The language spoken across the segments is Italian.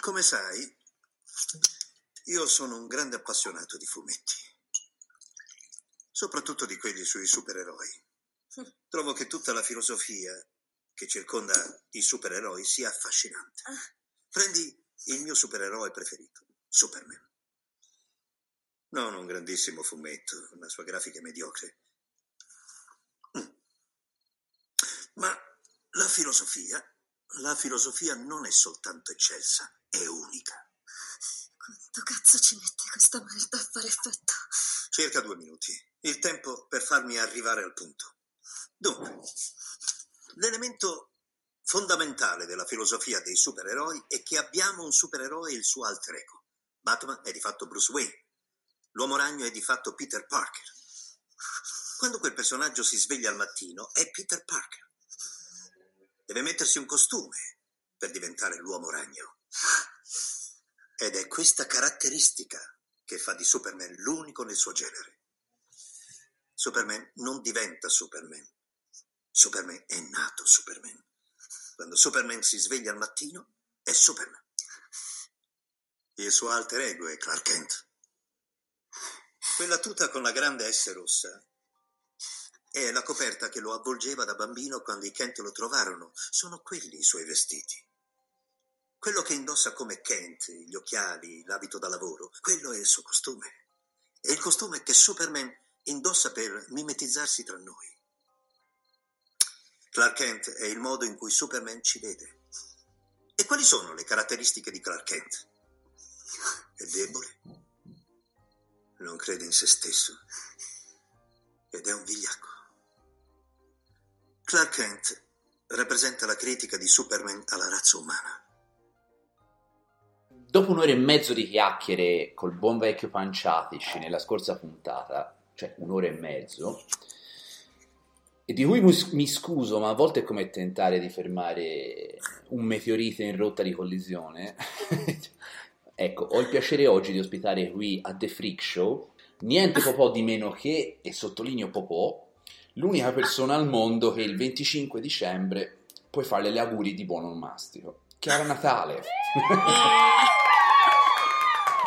Come sai, io sono un grande appassionato di fumetti, soprattutto di quelli sui supereroi. Trovo che tutta la filosofia che circonda i supereroi sia affascinante. Prendi il mio supereroe preferito, Superman. Non un grandissimo fumetto, la sua grafica è mediocre. Mm. Ma la filosofia, la filosofia non è soltanto eccelsa, è unica. Quanto cazzo ci mette questa merda a fare effetto? Circa due minuti. Il tempo per farmi arrivare al punto. Dunque, l'elemento fondamentale della filosofia dei supereroi è che abbiamo un supereroe e il suo alter ego. Batman è di fatto Bruce Wayne. L'uomo ragno è di fatto Peter Parker. Quando quel personaggio si sveglia al mattino è Peter Parker. Deve mettersi un costume per diventare l'uomo ragno. Ed è questa caratteristica che fa di Superman l'unico nel suo genere. Superman non diventa Superman. Superman è nato Superman. Quando Superman si sveglia al mattino, è Superman. Il suo alter ego è Clark Kent. Quella tuta con la grande S rossa è la coperta che lo avvolgeva da bambino quando i Kent lo trovarono. Sono quelli i suoi vestiti. Quello che indossa come Kent, gli occhiali, l'abito da lavoro, quello è il suo costume. È il costume che Superman indossa per mimetizzarsi tra noi. Clark Kent è il modo in cui Superman ci vede. E quali sono le caratteristiche di Clark Kent? È debole, non crede in se stesso ed è un vigliacco. Clark Kent rappresenta la critica di Superman alla razza umana. Dopo un'ora e mezzo di chiacchiere col buon vecchio Panciatici nella scorsa puntata, cioè un'ora e mezzo, e di cui mi scuso, ma a volte è come tentare di fermare un meteorite in rotta di collisione. ecco, ho il piacere oggi di ospitare qui a The Freak Show niente po' di meno che, e sottolineo Popò, l'unica persona al mondo che il 25 dicembre puoi farle gli auguri di buon onomastico. Chiara Natale!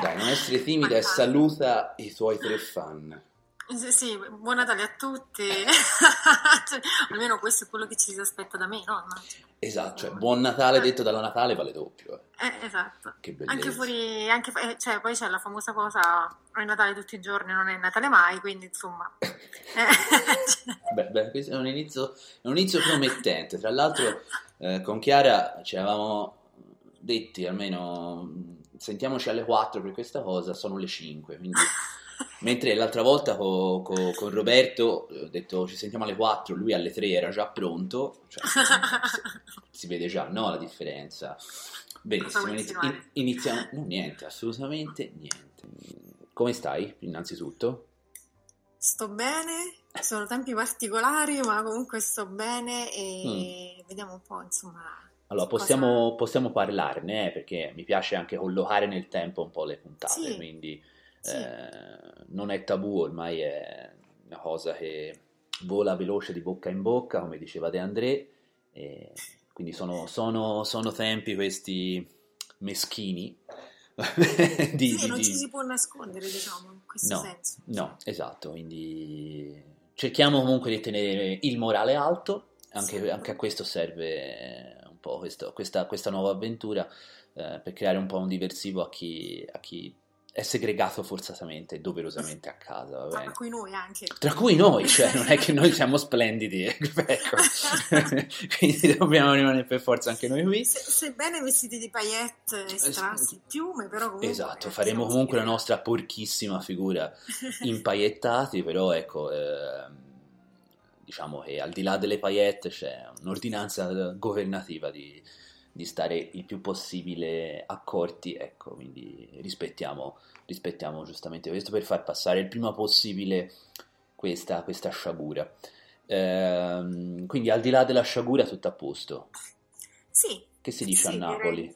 Dai, non essere timida e saluta i tuoi tre fan. Sì, sì, buon Natale a tutti. Cioè, almeno questo è quello che ci si aspetta da me, no? Immagino. Esatto, cioè buon Natale detto dalla Natale vale doppio. eh. Eh, esatto. Che bellezza. Anche fuori, anche, eh, cioè, poi c'è la famosa cosa, è Natale tutti i giorni, non è Natale mai, quindi insomma... eh, Beh, beh, questo è un inizio, è un inizio promettente. Tra l'altro, eh, con Chiara ci avevamo detti almeno sentiamoci alle 4 per questa cosa, sono le 5. Quindi, mentre l'altra volta co- co- con Roberto eh, ho detto ci sentiamo alle 4, lui alle 3 era già pronto. Cioè, si, vede già, no, la differenza. Benissimo, vuoi inizi- insinuare? in- iniziamo. No, niente, assolutamente niente. Come stai, innanzitutto? sto bene, sono tempi particolari, ma comunque sto bene e vediamo un po', insomma... Allora, cosa- possiamo, possiamo parlarne, eh, perché mi piace anche collocare nel tempo un po' le puntate, Sì. quindi Sì. eh, non è tabù, ormai è una cosa che vola veloce di bocca in bocca, come diceva De André, e quindi sono, sono- sono tempi questi meschini di, Sì, di- non ci si può nascondere, diciamo, in questo No, senso. no, esatto, quindi cerchiamo comunque di tenere il morale alto, anche, Sì. anche a questo serve un po' questo- questa, questa nuova avventura, eh, per creare un po' un diversivo a chi, a chi è segregato forzatamente doverosamente a casa, Tra cui noi anche. Tra cui noi, cioè non è che noi siamo splendidi, ecco. quindi dobbiamo rimanere per forza anche noi qui. Se- sebbene vestiti di paillette e strassi, piume, però comunque... Esatto, eh, faremo comunque la nostra porchissima figura impaiettati, però ecco, ehm, diciamo che al di là delle paillette c'è un'ordinanza governativa di, di stare il più possibile accorti, ecco, quindi rispettiamo, rispettiamo giustamente questo per far passare il prima possibile questa, questa sciagura. Ehm, quindi al di là della sciagura tutto a posto. Sì. Che si dice sì, a Napoli?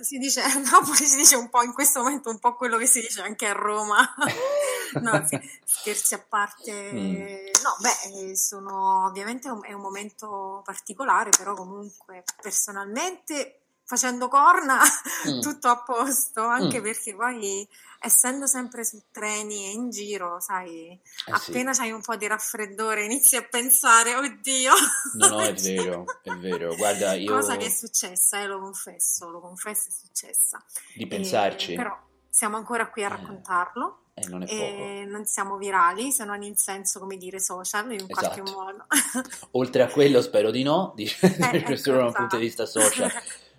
Si dice a Napoli si dice un po' in questo momento un po' quello che si dice anche a Roma. no, sì, scherzi a parte. Mm. No, beh, sono ovviamente è un momento particolare, però comunque personalmente facendo corna Mm. tutto a posto, anche Mm. perché poi essendo sempre su treni e in giro, sai, Eh sì. appena c'hai un po' di raffreddore inizi a pensare, oddio. No, no, è vero, è vero. Guarda, io Cosa che è successa, eh, lo confesso, lo confesso, è successa. di pensarci, Eh, però siamo ancora qui a Eh, raccontarlo. Eh, non è poco. E non siamo virali, se non in senso, come dire, social in qualche Esatto. modo. Oltre a quello spero di no, dice, Eh, ecco, da un punto di vista social.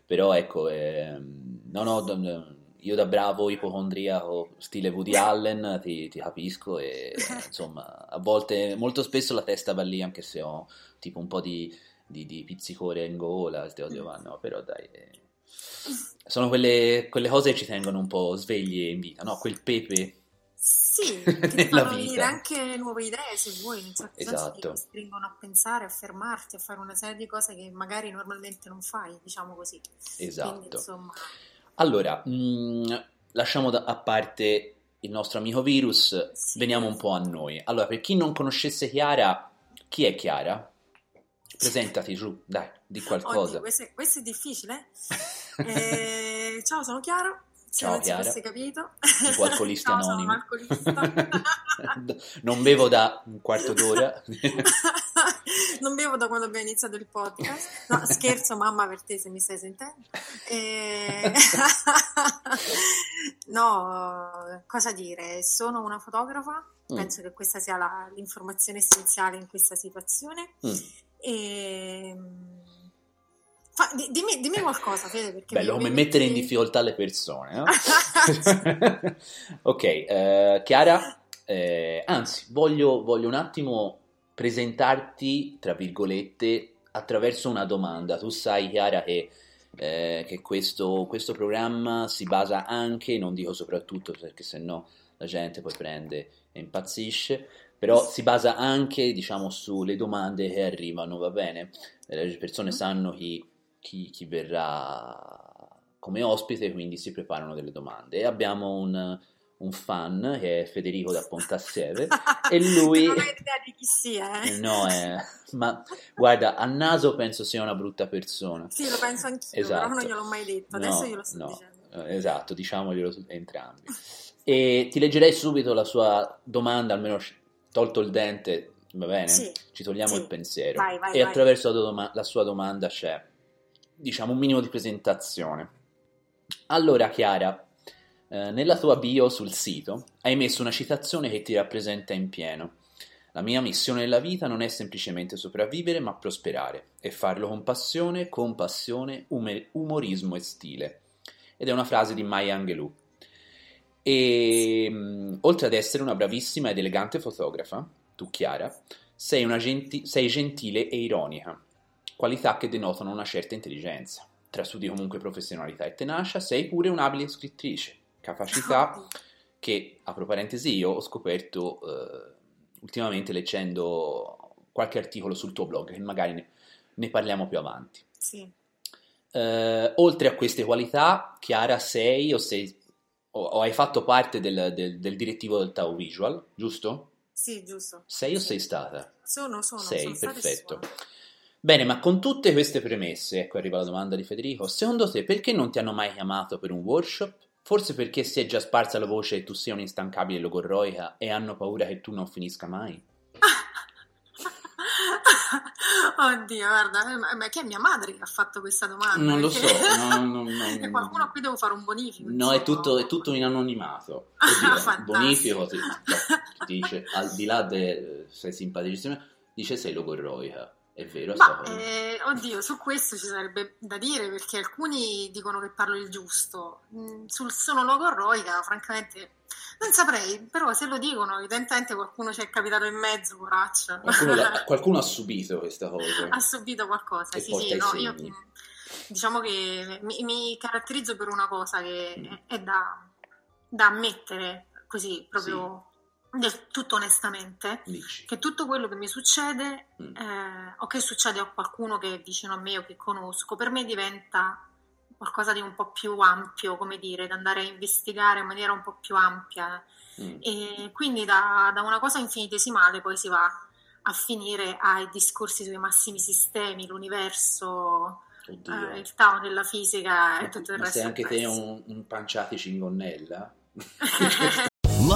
Però ecco, ehm, no, no, io da bravo ipocondriaco stile Woody Allen ti, ti capisco e insomma a volte, molto spesso la testa va lì anche se ho tipo un po' di, di, di pizzicore in gola, queste cose qua, no, però dai, eh, sono quelle, quelle cose che ci tengono un po' svegli in vita, no? Quel pepe Sì, che ti fanno venire anche nuove idee, se vuoi, in certo senso ti Esatto. costringono a pensare, a fermarti, a fare una serie di cose che magari normalmente non fai, diciamo così. Quindi, Esatto. insomma, Allora, mh, lasciamo da- a parte il nostro amico virus, Sì. veniamo un po' a noi. Allora, per chi non conoscesse Chiara, chi è Chiara? Presentati giù, dai, di qualcosa. Oddio, questo, è, questo è difficile. Eh, ciao, sono Chiara. Se Ciao, non si Chiara. fosse capito. Tipo alcolista Ciao, sono anonimo. un'alcolista. non bevo da un quarto d'ora. non bevo da quando abbiamo iniziato il podcast. No, scherzo, mamma, per te se mi stai sentendo. Eh, No, cosa dire? Sono una fotografa. Mm. Penso che questa sia la- l'informazione essenziale in questa situazione. Mm. E... fa- di- dimmi, dimmi qualcosa, Fede, perché Bello come mi mettere in metti- difficoltà le persone, no? ok, eh, Chiara, eh, anzi, voglio, voglio un attimo presentarti, tra virgolette, attraverso una domanda. Tu sai, Chiara, che, eh, che questo, questo programma si basa anche, non dico soprattutto perché sennò la gente poi prende e impazzisce, però si basa anche, diciamo, sulle domande che arrivano, va bene? Eh, Le persone sanno chi, chi, chi verrà come ospite, quindi si preparano delle domande. E abbiamo un, un fan che è Federico da Pontassieve e lui... Non hai idea di chi sia, eh? No, eh, ma guarda, a naso penso sia una brutta persona. Sì, lo penso anch'io, Esatto. però non gliel'ho mai detto. Adesso No, glielo sto no, dicendo. eh, Esatto, diciamoglielo entrambi. E ti leggerei subito la sua domanda, almeno tolto il dente, va bene? Sì. Ci togliamo Sì. il pensiero. Vai, vai, e vai. attraverso la, doma- la sua domanda c'è, diciamo, un minimo di presentazione. Allora, Chiara, eh, nella tua bio sul sito hai messo una citazione che ti rappresenta in pieno. La mia missione nella vita non è semplicemente sopravvivere, ma prosperare e farlo con passione, compassione, umorismo e stile. Ed è una frase di Maya Angelou. E mh, oltre ad essere una bravissima ed elegante fotografa, tu Chiara, sei, genti- sei gentile e ironica, qualità che denotano una certa intelligenza. Tra studi comunque professionalità e tenacia, sei pure un'abile scrittrice, capacità che, apro parentesi, io ho scoperto eh, ultimamente leggendo qualche articolo sul tuo blog, che magari ne, ne parliamo più avanti. Sì. Eh, oltre a queste qualità, Chiara, sei o, sei, o, o hai fatto parte del, del- del direttivo del Tau Visual, giusto? Sì, giusto. Sei o Sì. sei stata? Sono, sono, sei, sono stata perfetto. sono. Bene, ma con tutte queste premesse, ecco arriva la domanda di Federico, secondo te perché non ti hanno mai chiamato per un workshop? Forse perché si è già sparsa la voce che tu sia un'instancabile logorroica e hanno paura che tu non finisca mai? Oddio, guarda, eh, ma, che è mia madre che ha fatto questa domanda? Non lo so, no, no, no, E qualcuno qui devo fare un bonifico. No, è tutto, è tutto in anonimato. Oddio, bonifico ti, dice, al di là de sei simpaticissima, dice sei logorroica. È vero Ma, eh, oddio, su questo ci sarebbe da dire perché alcuni dicono che parlo il giusto. Mm, Sul sono logorroica, francamente, non saprei, però se lo dicono, evidentemente qualcuno ci è capitato in mezzo, poraccio. Qualcuno, qualcuno ha subito questa cosa. ha subito qualcosa, E sì, sì, no, io diciamo che mi, mi caratterizzo per una cosa che Mm. è da, da ammettere così, proprio del tutto onestamente, Dici. che tutto quello che mi succede Mm. eh, o che succede a qualcuno che è vicino a me o che conosco, per me diventa qualcosa di un po' più ampio, come dire, da andare a investigare in maniera un po' più ampia. Mm. E quindi da, da una cosa infinitesimale poi si va a finire ai discorsi sui massimi sistemi, l'universo, eh, il Tao della fisica e tutto il Ma resto. sei anche te un, un panciati cingonnella?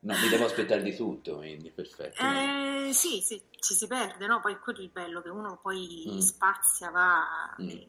No, mi devo aspettare di tutto, quindi perfetto. Eh, sì, sì, ci si perde, no? Poi quello è il bello, che uno poi Mm. spazia, va... Mm. e,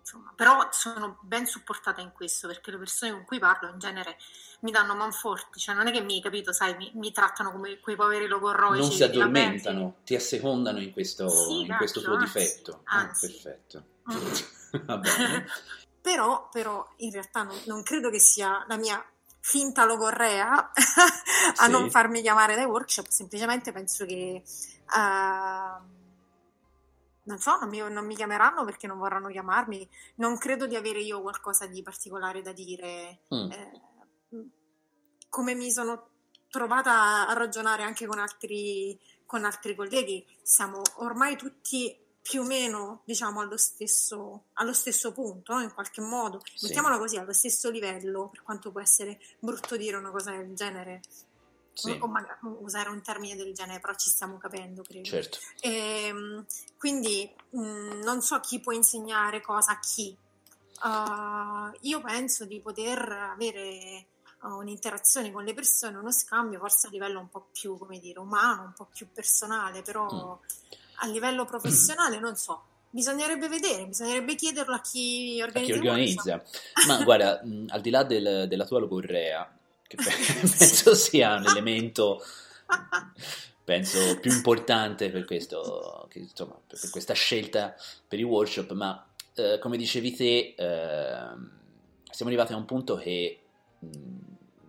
insomma, però sono ben supportata in questo, perché le persone con cui parlo in genere mi danno manforti, cioè non è che mi, capito, sai, mi, mi trattano come quei poveri logorroici. non si addormentano, ti assecondano in questo, Sì, in questo tuo anzi, difetto. Ah, anzi. perfetto. Mm. Va bene. Però, però in realtà non, non credo che sia la mia finta logorrea a Sì. non farmi chiamare dai workshop, semplicemente penso che eh, non so, non mi, non mi chiameranno perché non vorranno chiamarmi, non credo di avere io qualcosa di particolare da dire. Mm. Eh, come mi sono trovata a ragionare anche con altri, con altri colleghi, siamo ormai tutti più o meno, diciamo, allo stesso, allo stesso punto, no? in qualche modo, Sì. mettiamola così, allo stesso livello, per quanto può essere brutto dire una cosa del genere, Sì, o magari usare un termine del genere, però ci stiamo capendo, credo. certo. Ehm, quindi mh, non so chi può insegnare cosa a chi. Uh, io penso di poter avere uh, un'interazione con le persone, uno scambio, forse a livello un po' più, come dire, umano, un po' più personale, però a livello professionale non so. Bisognerebbe vedere, bisognerebbe chiederlo a chi A chi organizza. organizza. Ma guarda, mh, al di là del- della tua logorrea, che pe- penso sia un elemento penso più importante per questo, che, insomma, per questa scelta per i workshop, ma eh, come dicevi te, ehm, siamo arrivati a un punto che mh,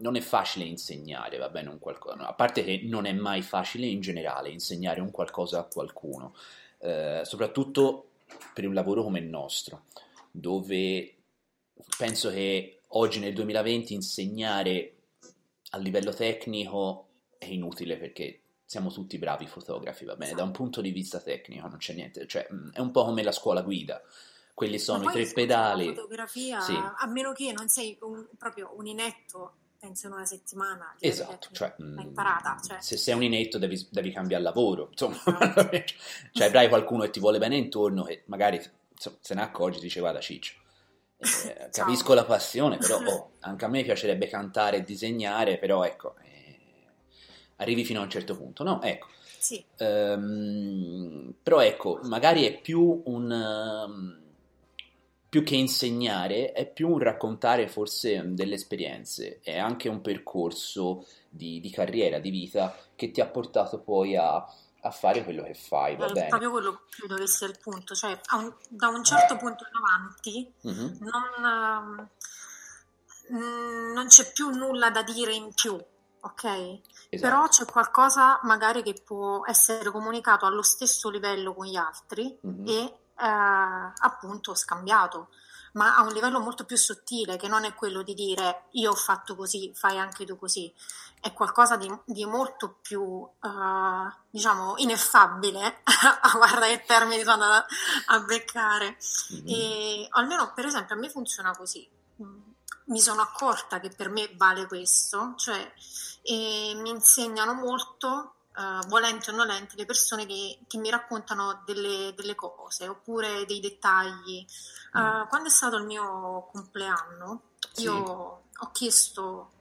non è facile insegnare, va bene, un qualcosa, no, a parte che non è mai facile in generale insegnare un qualcosa a qualcuno, eh, soprattutto per un lavoro come il nostro, dove penso che oggi nel 2020 insegnare a livello tecnico è inutile perché siamo tutti bravi fotografi, va bene, da un punto di vista tecnico non c'è niente, cioè mh, è un po' come la scuola guida, quelli sono i tre pedali. La fotografia, Sì. a meno che non sei un- proprio un inetto, penso in una settimana. Esatto, cioè, l'hai mh, imparata. Cioè, se sei un inetto devi, devi cambiare lavoro, insomma, Esatto. cioè avrai qualcuno che ti vuole bene intorno che magari insomma, se ne accorgi e dice guarda Ciccio, eh, capisco la passione, però oh, anche a me piacerebbe cantare e disegnare, però ecco, eh, arrivi fino a un certo punto, no? Ecco, sì, Ehm, però ecco, magari è più un ehm, più che insegnare, è più un raccontare forse delle esperienze, è anche un percorso di, di carriera, di vita che ti ha portato poi a, a fare quello che fai, va è bene? proprio quello che credo che sia il punto. Cioè, un- da un certo punto in avanti Mhm, non, mm, non c'è più nulla da dire in più, ok? esatto. Però c'è qualcosa magari che può essere comunicato allo stesso livello con gli altri Mhm. e eh, appunto scambiato. ma a un livello molto più sottile, che non è quello di dire io ho fatto così, fai anche tu così. È qualcosa di, di molto più, uh, diciamo, ineffabile. Guarda che termini sono andata a beccare. Mm-hmm. E almeno, per esempio, a me funziona così. Mi sono accorta che per me vale questo, cioè mi insegnano molto uh, volenti o nolenti, le persone che, che mi raccontano delle, delle, cose oppure dei dettagli. Uh, quando è stato il mio compleanno, sì. io ho chiesto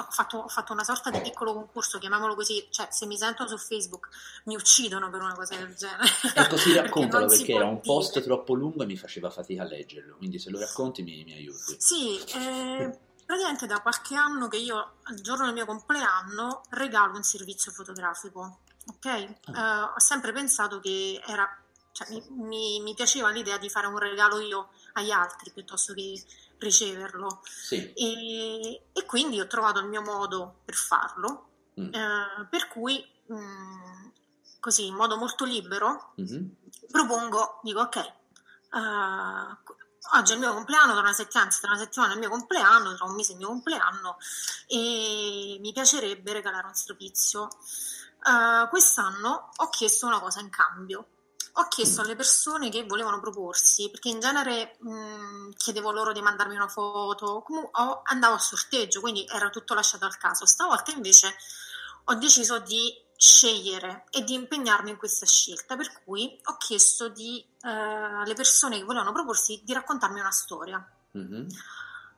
ho fatto, ho fatto, una sorta di piccolo concorso, chiamiamolo così, cioè se mi sentono su Facebook mi uccidono per una cosa del genere. E così raccontalo perché, perché era un post dire. troppo lungo e mi faceva fatica a leggerlo, quindi se lo racconti mi, mi aiuti. Sì, eh, praticamente da qualche anno che io al giorno del mio compleanno regalo un servizio fotografico, ok? Ah. Uh, ho sempre pensato che era, cioè, mi, mi, mi, piaceva l'idea di fare un regalo io agli altri piuttosto che riceverlo. Sì. E, e, quindi ho trovato il mio modo per farlo, mm. uh, per cui mh, mm, così in modo molto libero mm-hmm. propongo, dico ok. Uh, oggi è il mio compleanno, tra una settimana, tra una settimana è il mio compleanno, tra un mese è il mio compleanno e mi piacerebbe regalare un servizio. Uh, quest'anno ho chiesto una cosa in cambio. Ho chiesto alle persone che volevano proporsi, perché in genere mh, chiedevo loro di mandarmi una foto, comunque andavo a sorteggio, quindi era tutto lasciato al caso. Stavolta invece ho deciso di scegliere e di impegnarmi in questa scelta, per cui ho chiesto di, eh, alle persone che volevano proporsi di raccontarmi una storia. Mm-hmm.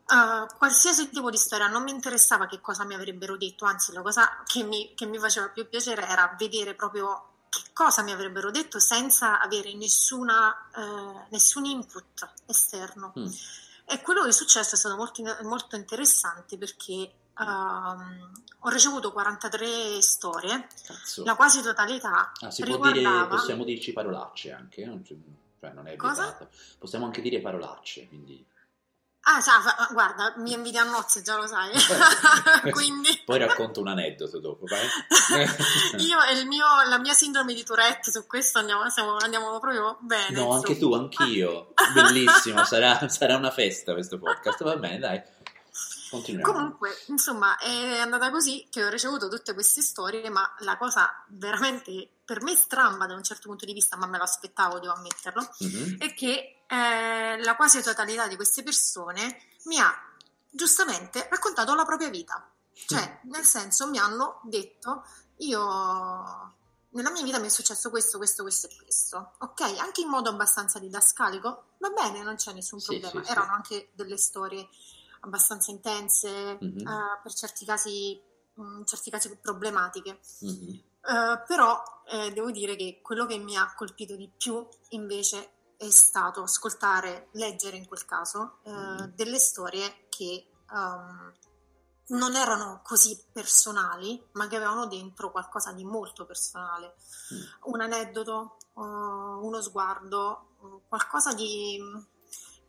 Uh, qualsiasi tipo di storia non mi interessava che cosa mi avrebbero detto, anzi la cosa che mi, che mi faceva più piacere era vedere proprio che cosa mi avrebbero detto senza avere nessuna, uh, nessun input esterno. Mm. E quello che è successo è stato molto, molto interessante perché Um, ho ricevuto 43 storie, Cazzo. la quasi totalità ah, si riguardava... può dire, possiamo dirci parolacce anche, cioè non è Cosa? Possiamo anche dire parolacce, quindi... Ah, già, guarda, mi inviti a nozze, già lo sai. Quindi... Poi racconto un aneddoto dopo, vai. Io e mio, la mia sindrome di Tourette su questo andiamo, siamo, andiamo proprio bene. No, insomma. anche tu, anch'io. Bellissimo, sarà, sarà, una festa questo podcast, va bene, dai. Continuiamo. Comunque, insomma, è andata così che ho ricevuto tutte queste storie, ma la cosa veramente per me stramba da un certo punto di vista, ma me lo aspettavo, devo ammetterlo, mm-hmm. è che eh, la quasi totalità di queste persone mi ha giustamente raccontato la propria vita. Cioè, nel senso, mi hanno detto, io nella mia vita mi è successo questo, questo, questo e questo. Ok, anche in modo abbastanza didascalico, va bene, non c'è nessun problema. Sì, sì, Erano sì. anche delle storie abbastanza intense, mm-hmm. uh, per certi casi, in mm, certi casi problematiche. Mm-hmm. Uh, però eh, devo dire che quello che mi ha colpito di più invece è stato ascoltare, leggere in quel caso, uh, mm-hmm. delle storie che um, non erano così personali, ma che avevano dentro qualcosa di molto personale. Mm. Un aneddoto, uno sguardo, qualcosa di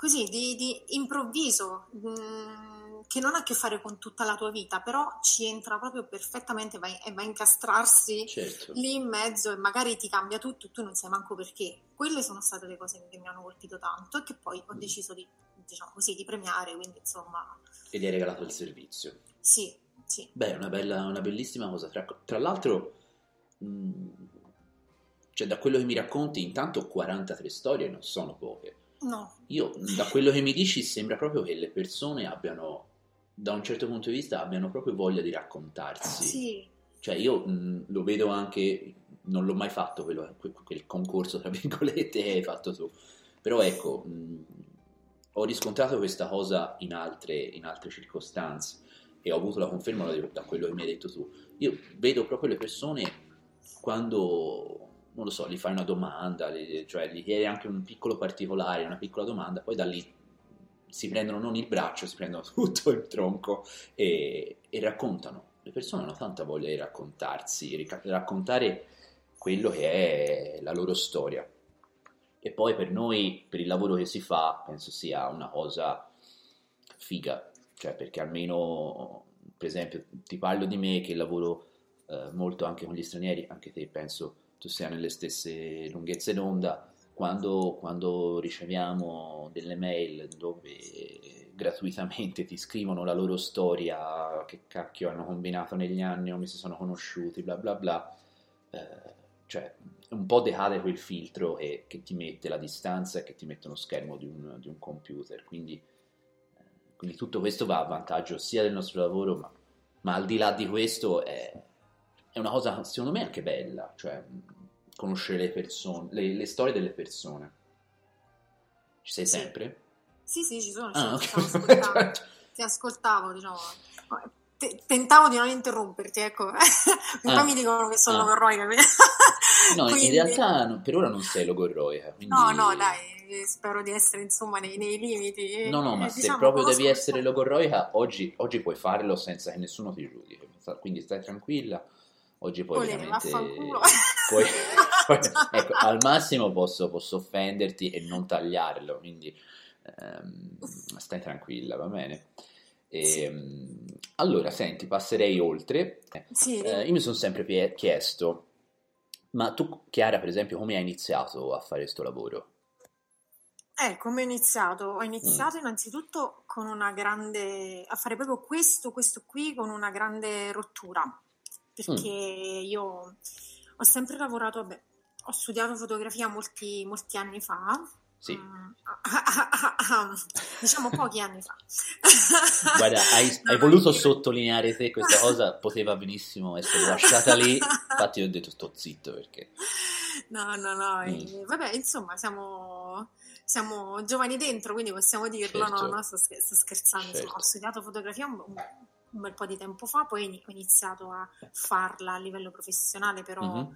così di, di improvviso, mh, mm, che non ha a che fare con tutta la tua vita, però ci entra proprio perfettamente va, e va a incastrarsi certo. lì in mezzo e magari ti cambia tutto tu non sai manco perché. Quelle sono state le cose che mi hanno colpito tanto e che poi ho deciso di, diciamo così, di premiare, quindi insomma... E gli hai regalato il servizio. Sì, sì. Beh, una, bella, una bellissima cosa. Tra, tra l'altro... Mh, mm, cioè, da quello che mi racconti, intanto 43 storie non sono poche No. Io, da quello che mi dici, sembra proprio che le persone abbiano, da un certo punto di vista, abbiano proprio voglia di raccontarsi. Sì. Cioè, io mh, lo vedo anche, non l'ho mai fatto quello, quel concorso, tra virgolette, che hai fatto tu. Però ecco, mh, ho riscontrato questa cosa in altre, in altre circostanze e ho avuto la conferma da quello che mi hai detto tu. Io vedo proprio le persone quando non lo so, gli fai una domanda, cioè gli chiedi anche un piccolo particolare, una piccola domanda, poi da lì si prendono non il braccio, si prendono tutto il tronco e, e raccontano. Le persone hanno tanta voglia di raccontarsi, di raccontare quello che è la loro storia. E poi per noi, per il lavoro che si fa, penso sia una cosa figa, cioè perché almeno, per esempio, ti parlo di me che lavoro eh, molto anche con gli stranieri, anche te penso tu sia nelle stesse lunghezze d'onda, quando, quando riceviamo delle mail dove gratuitamente ti scrivono la loro storia, che cacchio hanno combinato negli anni, come si sono conosciuti, bla bla bla, eh, cioè un po' decade quel filtro che, che, ti mette la distanza e che ti mette uno schermo di un, di un computer, quindi, eh, quindi, tutto questo va a vantaggio sia del nostro lavoro, ma, ma al di là di questo è, è, una cosa secondo me anche bella, cioè conoscere le persone, le, le storie delle persone. Ci sei Sì. sempre? Sì, sì, ci sono, ci Ah, sono, ok. ti stavo ascoltando, ti ascoltavo, diciamo. Te- tentavo di non interromperti, ecco. Poi Ah. mi dicono che sono Ah. logorroica. No, in Quindi- realtà no- per ora non sei logorroica, quindi... No, no, dai, spero di essere insomma nei, nei limiti. No, no, ma Eh, se diciamo, proprio devi essere logorroica, oggi, oggi puoi farlo senza che nessuno ti giudichi, quindi stai tranquilla, oggi puoi Olè, veramente... puoi- puoi- ecco, al massimo posso, posso offenderti e non tagliarlo, quindi ehm, stai tranquilla, va bene? Ehm, Allora, senti, passerei oltre. Sì, Eh, io mi sono sempre pie- chiesto, ma tu, Chiara, per esempio, come hai iniziato a fare questo lavoro? Eh, come ho iniziato? Ho Mm. iniziato innanzitutto con una grande, a fare proprio questo, questo qui con una grande rottura, perché io ho sempre lavorato, vabbè, ho studiato fotografia molti, molti anni fa, Sì, Mm, diciamo pochi anni fa. guarda, hai, No, hai voluto sottolineare te questa cosa, poteva benissimo essere lasciata lì, infatti io ho detto sto zitto perché... No, no, no, Mm. e vabbè, insomma, siamo, siamo giovani dentro, quindi possiamo dirlo, Certo. no, no, sto, sto scherzando, insomma, Certo. ho studiato fotografia un, un bel po' di tempo fa, poi ho iniziato a farla a livello professionale, però Mhm.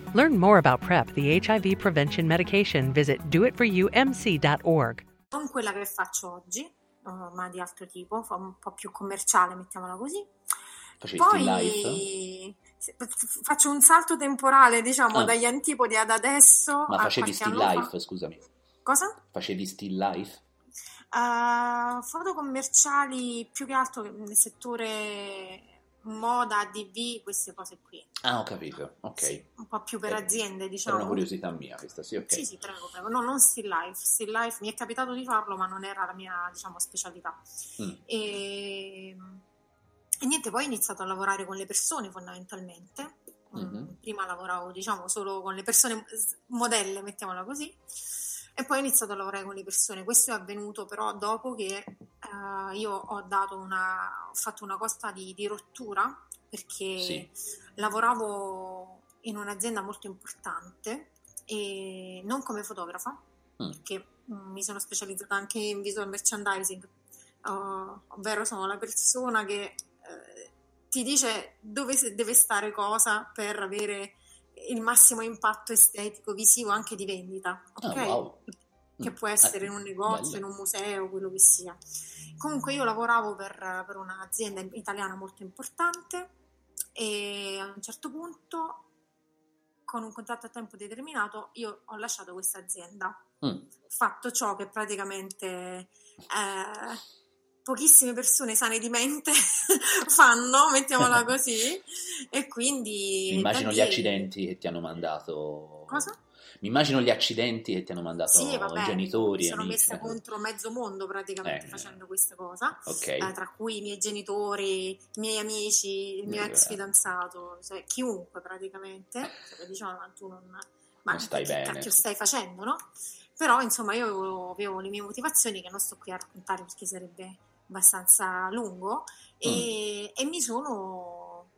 Learn more about PrEP, the HIV prevention medication. Visit doitforumc.org. non quella che faccio oggi, eh, ma di altro tipo, fa un po' più commerciale, mettiamola così. Facesti? Poi se- faccio un salto temporale, diciamo, Ah. dagli antipodi ad adesso. Ma facevi still anno fa. life, scusami. Cosa? Facevi still life? Uh, foto commerciali più che altro nel settore moda, ADV, queste cose qui, Ah, ho capito, ok. un po' più per Eh, aziende, diciamo. una curiosità mia questa, sì, ok. Sì, sì, prego, prego. No, non still life. Still life mi è capitato di farlo, ma non era la mia, diciamo, specialità. Mm. E, e niente, poi ho iniziato a lavorare con le persone fondamentalmente. Mm, Mhm. Prima lavoravo, diciamo, solo con le persone modelle, mettiamola così. E poi ho iniziato a lavorare con le persone. Questo è avvenuto però dopo che eh, io ho dato una, ho fatto una cosa di, di rottura perché Sì. lavoravo in un'azienda molto importante e non come fotografa, Mm. perché mm, mi sono specializzata anche in visual merchandising, uh, ovvero sono la persona che eh, ti dice dove deve stare cosa per avere il massimo impatto estetico, visivo, anche di vendita, Ah, ok? wow. Che Mm. può essere in un negozio, bello. in un museo, quello che sia. Comunque io lavoravo per, per un'azienda italiana molto importante e a un certo punto, con un contratto a tempo determinato, io ho lasciato questa azienda. Mm. Fatto ciò che praticamente eh, pochissime persone sane di mente fanno, mettiamola così, e quindi... Mi immagino gli accidenti che ti hanno mandato. Cosa? Mi immagino gli accidenti che ti hanno mandato Sì, vabbè, i genitori, mi sono amici. messa contro mezzo mondo praticamente Eh. facendo questa cosa, Ok. eh, tra cui i miei genitori, i miei amici, il mio Eh. ex fidanzato, cioè chiunque praticamente, cioè, diciamo, ma tu non, ma Non stai che bene. cacchio stai facendo, no? però insomma io avevo, avevo le mie motivazioni che non sto qui a raccontare perché sarebbe abbastanza lungo e, e mi sono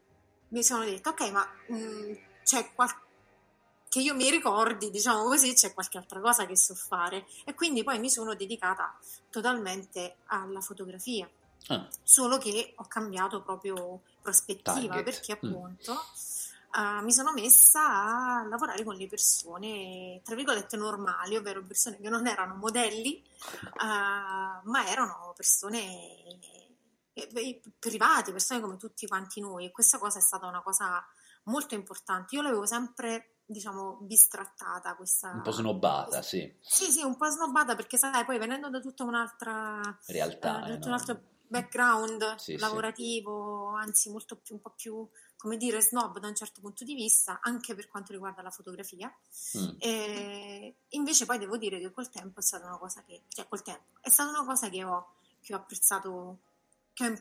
mi sono detto ok ma mh, c'è qualche che io mi ricordi, diciamo così, c'è qualche altra cosa che so fare e quindi poi mi sono dedicata totalmente alla fotografia. Ah. Solo che ho cambiato proprio prospettiva Target. perché Mm. Eh, mi sono messa a lavorare con le persone, tra virgolette, normali, ovvero persone che non erano modelli, eh, ma erano persone eh, eh, private, persone come tutti quanti noi. E questa cosa è stata una cosa molto importante. Io l'avevo sempre, diciamo, bistrattata questa... Un po' snobbata, sì, Sì, sì, un po' snobbata perché sai, poi venendo da tutta un'altra realtà. eh, da tutto no? un altro background Sì, sì. lavorativo, anzi molto più, un po' più, come dire, snob da un certo punto di vista, anche per quanto riguarda la fotografia. Mm. Invece poi devo dire che col tempo è stata una cosa che, cioè col tempo, è stata una cosa che ho, che ho apprezzato, che ho,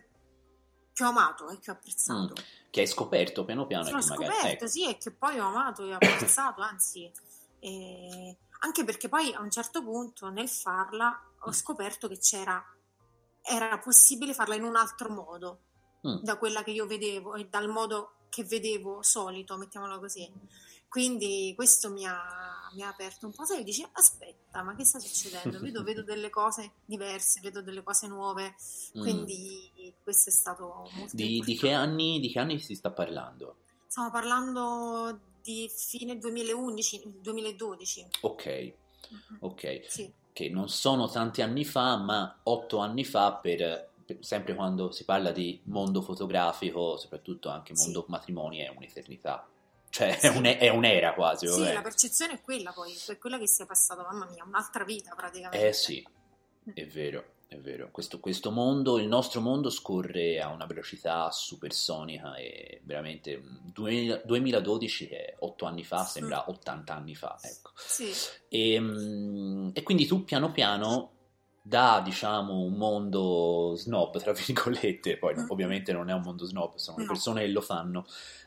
che ho amato e che ho apprezzato. Mm. Che hai scoperto piano piano Che e ho che magari... scoperto, ecco. sì, e che poi ho amato e ho apprezzato, anzi, eh, anche perché poi a un certo punto nel farla ho scoperto che c'era, era possibile farla in un altro modo Mm. da quella che io vedevo e dal modo che vedevo solito, mettiamolo così. Quindi questo mi ha, mi ha aperto un po', sai, dici, aspetta, ma che sta succedendo? Vedo, vedo delle cose diverse, vedo delle cose nuove, Mm. quindi questo è stato molto Di, di che anni, di che anni si sta parlando? Stiamo parlando di fine 2011, 2012. Ok, ok. Sì. Che non sono tanti anni fa, ma otto anni fa per... Sempre quando si parla di mondo fotografico, soprattutto anche mondo matrimoni, è un'eternità. Cioè, è, un- è un'era quasi. Sì, vabbè. la percezione è quella poi, è quella che sia passata, mamma mia, un'altra vita praticamente. Eh sì, è vero, è vero. Questo, questo mondo, il nostro mondo scorre a una velocità supersonica e veramente mm, 2000 2012 è 8 anni fa, sembra 80 anni fa, ecco. Sì. E, mm, e quindi tu piano piano da diciamo un mondo snob, tra virgolette, poi no- ovviamente non è un mondo snob, sono le persone che lo fanno,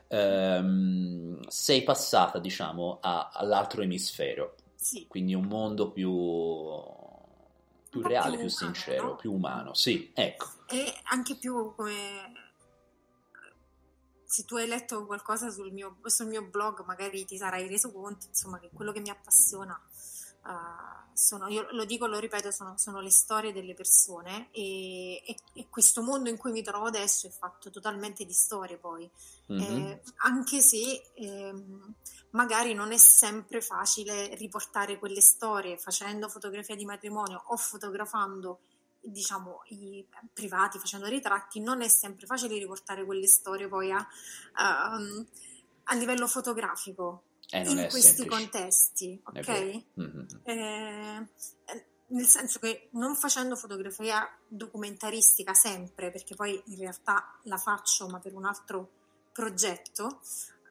ehm, sei passata diciamo a- all'altro emisfero, Sì. quindi un mondo più, più po' reale, più più umano, sincero, no? più umano, sì, ecco. E anche più come... Se tu hai letto qualcosa sul mio, sul mio blog, magari ti sarai reso conto, insomma, che quello che mi appassiona eh, sono, io lo dico, lo ripeto, sono, sono le storie delle persone e, e- e questo mondo in cui mi trovo adesso è fatto totalmente di storie poi, Mhm. Eh, anche se ehm, magari non è sempre facile riportare quelle storie facendo fotografia di matrimonio o fotografando diciamo i privati facendo ritratti non è sempre facile riportare quelle storie poi a, a- a livello fotografico Eh, in questi semplice. contesti ok? Mhm. Eh, eh, nel senso che non facendo fotografia documentaristica sempre, perché poi in realtà la faccio ma per un altro progetto,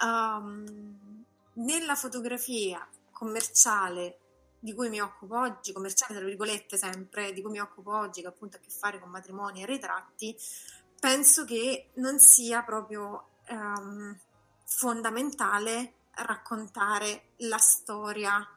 ehm, nella fotografia commerciale di cui mi occupo oggi, commerciale tra virgolette sempre, di cui mi occupo oggi, che appunto ha a che fare con matrimoni e ritratti, penso che non sia proprio ehm, fondamentale raccontare la storia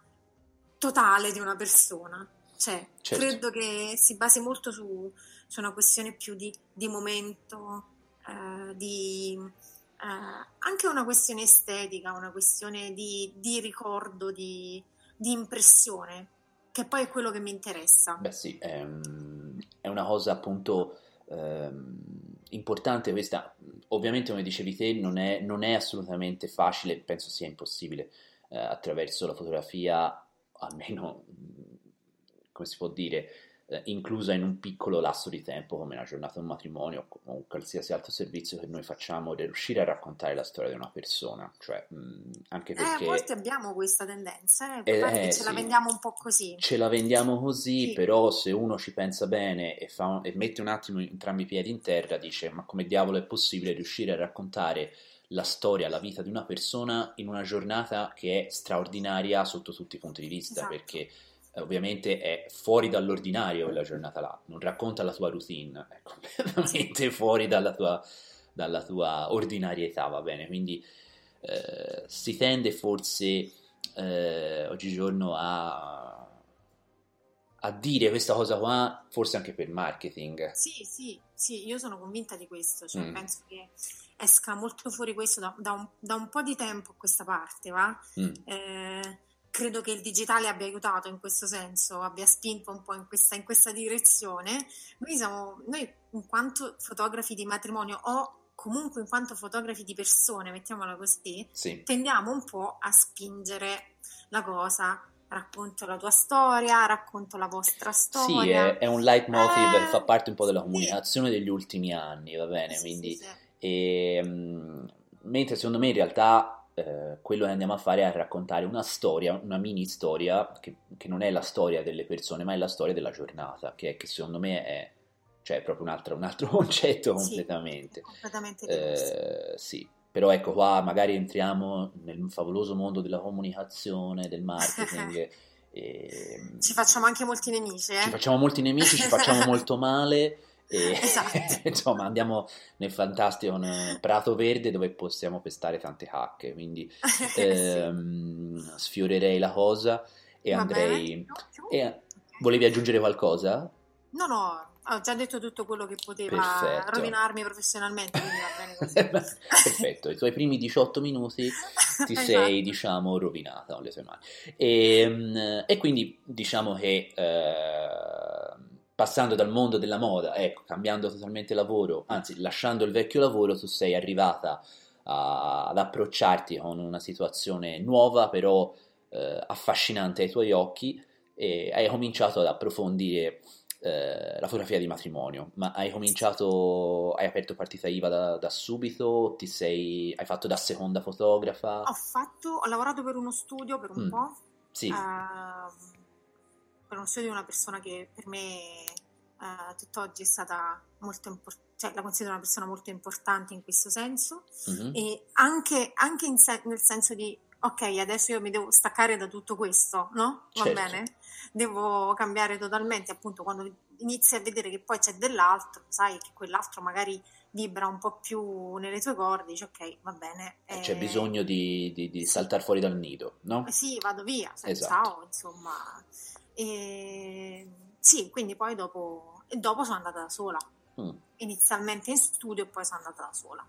totale di una persona. Cioè, Certo. credo che si basi molto su, su una questione più di, di momento, eh, di eh, anche una questione estetica, una questione di, di ricordo, di, di impressione, che poi è quello che mi interessa. Beh sì, è, mm, è una cosa appunto ehm, importante questa. Ovviamente, come dicevi te, non è, non è assolutamente facile, penso sia impossibile eh, attraverso la fotografia, almeno come si può dire, eh, inclusa in un piccolo lasso di tempo come una giornata di un matrimonio o un qualsiasi altro servizio che noi facciamo, di riuscire a raccontare la storia di una persona, cioè mm, anche Eh, a perché... volte abbiamo questa tendenza, eh, Eh, eh, ce la sì. vendiamo un po' così. ce la vendiamo così, Sì. però se uno ci pensa bene e, fa- e mette un attimo entrambi i piedi in terra, dice: Ma come diavolo è possibile riuscire a raccontare la storia, la vita di una persona in una giornata che è straordinaria sotto tutti i punti di vista? Esatto. Perché ovviamente è fuori dall'ordinario quella giornata là, non racconta la tua routine, è completamente fuori dalla tua, dalla tua ordinarietà, va bene? Quindi eh, si tende forse eh, oggigiorno a a dire questa cosa qua, forse anche per marketing. Sì, sì, sì, io sono convinta di questo, cioè Mm. penso che esca molto fuori questo da, da un, da un po' di tempo a questa parte, va? Mm. Eh, credo che il digitale abbia aiutato in questo senso, abbia spinto un po' in questa, in questa direzione. Noi siamo, noi in quanto fotografi di matrimonio o comunque in quanto fotografi di persone, mettiamola così, Sì. tendiamo un po' a spingere la cosa. Racconto la tua storia, racconto la vostra Sì, storia. è, è un leitmotiv, Eh, fa parte un po' della comunicazione degli ultimi anni, va bene? Sì, Quindi, sì, sì. ehm, mentre secondo me in realtà eh, quello che andiamo a fare è raccontare una storia, una mini storia, che, che non è la storia delle persone, ma è la storia della giornata, che, che secondo me è, cioè, è proprio un altro, un altro concetto Sì, completamente. completamente diverso. Eh, sì, però ecco qua magari entriamo nel favoloso mondo della comunicazione, del marketing. e, Ci facciamo anche molti nemici, eh? ci facciamo molti nemici, ci facciamo molto male e Esatto. insomma andiamo nel fantastico prato verde dove possiamo pestare tante hacche, quindi ehm, sfiorerei la cosa e Va andrei... e- volevi aggiungere qualcosa? No, no, ho già detto tutto quello che poteva Perfetto. rovinarmi professionalmente. Perfetto, i tuoi primi 18 minuti ti Esatto. sei, diciamo, rovinata con le tue mani. E, e quindi diciamo che eh, passando dal mondo della moda, ecco, cambiando totalmente lavoro, anzi lasciando il vecchio lavoro, tu sei arrivata a- ad approcciarti con una situazione nuova, però eh, affascinante ai tuoi occhi, e hai cominciato ad approfondire eh, la fotografia di matrimonio, ma hai cominciato, hai aperto partita IVA da, da subito, ti sei, hai fatto da seconda fotografa? Ho fatto, ho lavorato per uno studio per un Mm, po', Sì, ehm, di una persona che per me eh, tutt'oggi è stata molto importante, cioè la considero una persona molto importante in questo senso, Mhm. e anche, anche se- nel senso di, ok, adesso io mi devo staccare da tutto questo, no? Va Certo. bene? Devo cambiare totalmente, appunto, quando inizi a vedere che poi c'è dell'altro, sai che quell'altro magari vibra un po' più nelle tue corde, dici ok, va bene. Eh, c'è eh, bisogno di, di, di saltare fuori dal nido, no? eh sì, vado via, sai, Esatto. ciao, insomma. E, sì, quindi poi dopo, dopo sono andata da sola. Mm, Inizialmente in studio e poi sono andata da sola.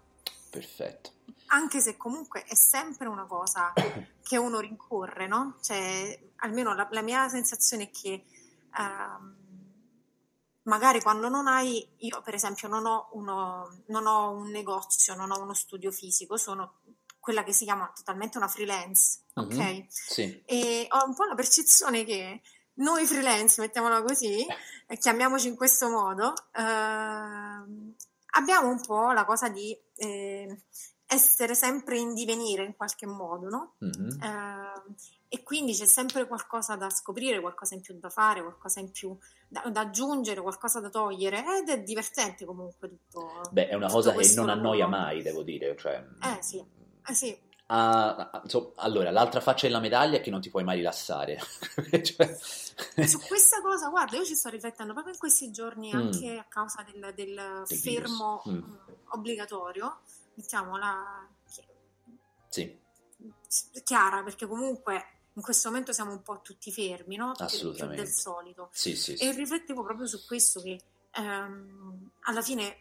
perfetto. Anche se comunque è sempre una cosa che uno rincorre, no? Cioè, almeno la, la mia sensazione è che ehm, magari quando non hai, io per esempio non ho, uno, non ho un negozio, non ho uno studio fisico, sono quella che si chiama totalmente una freelance, ok? Mhm, Sì, E ho un po' la percezione che noi freelance, mettiamola così, e chiamiamoci in questo modo, ehm, abbiamo un po' la cosa di eh, essere sempre in divenire in qualche modo, no? mhm. Ehm, e quindi c'è sempre qualcosa da scoprire, qualcosa in più da fare, qualcosa in più da, da aggiungere, qualcosa da togliere, ed è divertente comunque tutto. Beh, è una cosa che non annoia mai, devo dire, cioè... Eh sì, eh sì. Ah, insomma, allora, l'altra faccia della medaglia è che non ti puoi mai rilassare. Cioè- Su questa cosa, guarda, io ci sto riflettendo proprio in questi giorni, Mm. anche a causa del, del fermo. Mm. mm, obbligatorio, mettiamola Sì, chiara, perché comunque in questo momento siamo un po' tutti fermi, no? Più- Più Assolutamente. del solito. sì, sì, E sì. riflettevo proprio su questo che ehm, alla fine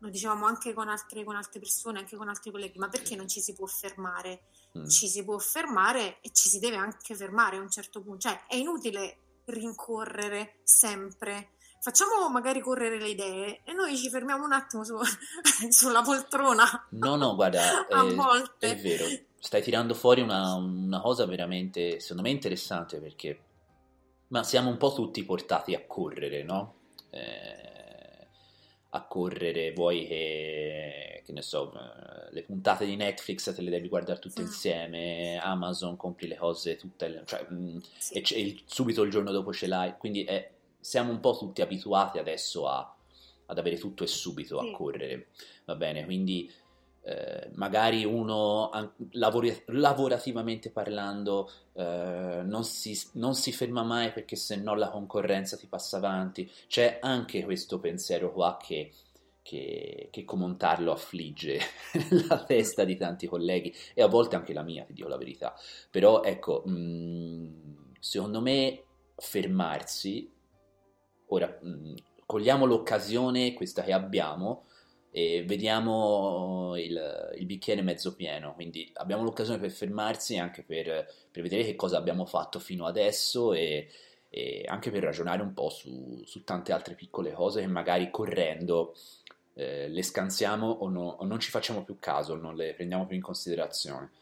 lo dicevamo anche con altre, con altre persone, anche con altri colleghi, ma perché non ci si può fermare? Mm. Ci si può fermare e ci si deve anche fermare a un certo punto, cioè è inutile rincorrere sempre. Facciamo magari correre le idee e noi ci fermiamo un attimo su- sulla poltrona. No, no, guarda, A eh, volte. è vero, stai tirando fuori una, una cosa veramente, secondo me, interessante perché ma siamo un po' tutti portati a correre, no? Eh, a correre, vuoi che, che ne so, eh, le puntate di Netflix te le devi guardare tutte Mm. insieme, Amazon compri le cose tutte, cioè, mm, Sì. e, il- subito il giorno dopo ce l'hai, quindi è- siamo un po' tutti abituati adesso a- ad avere tutto e subito Sì. a correre, va bene? Quindi eh, magari uno lavori- lavorativamente parlando eh, non, si, non si ferma mai perché se no la concorrenza ti passa avanti. C'è anche questo pensiero qua che, che, che commentarlo affligge la testa di tanti colleghi e a volte anche la mia, ti dico la verità. Però ecco, mh, secondo me fermarsi. Ora, mh, cogliamo l'occasione, questa che abbiamo, e vediamo il, il, bicchiere mezzo pieno. Quindi abbiamo l'occasione per fermarsi anche per, per vedere che cosa abbiamo fatto fino adesso e, e anche per ragionare un po' su, su, tante altre piccole cose che magari correndo eh, le scansiamo o, no, o, non ci facciamo più caso, non le prendiamo più in considerazione.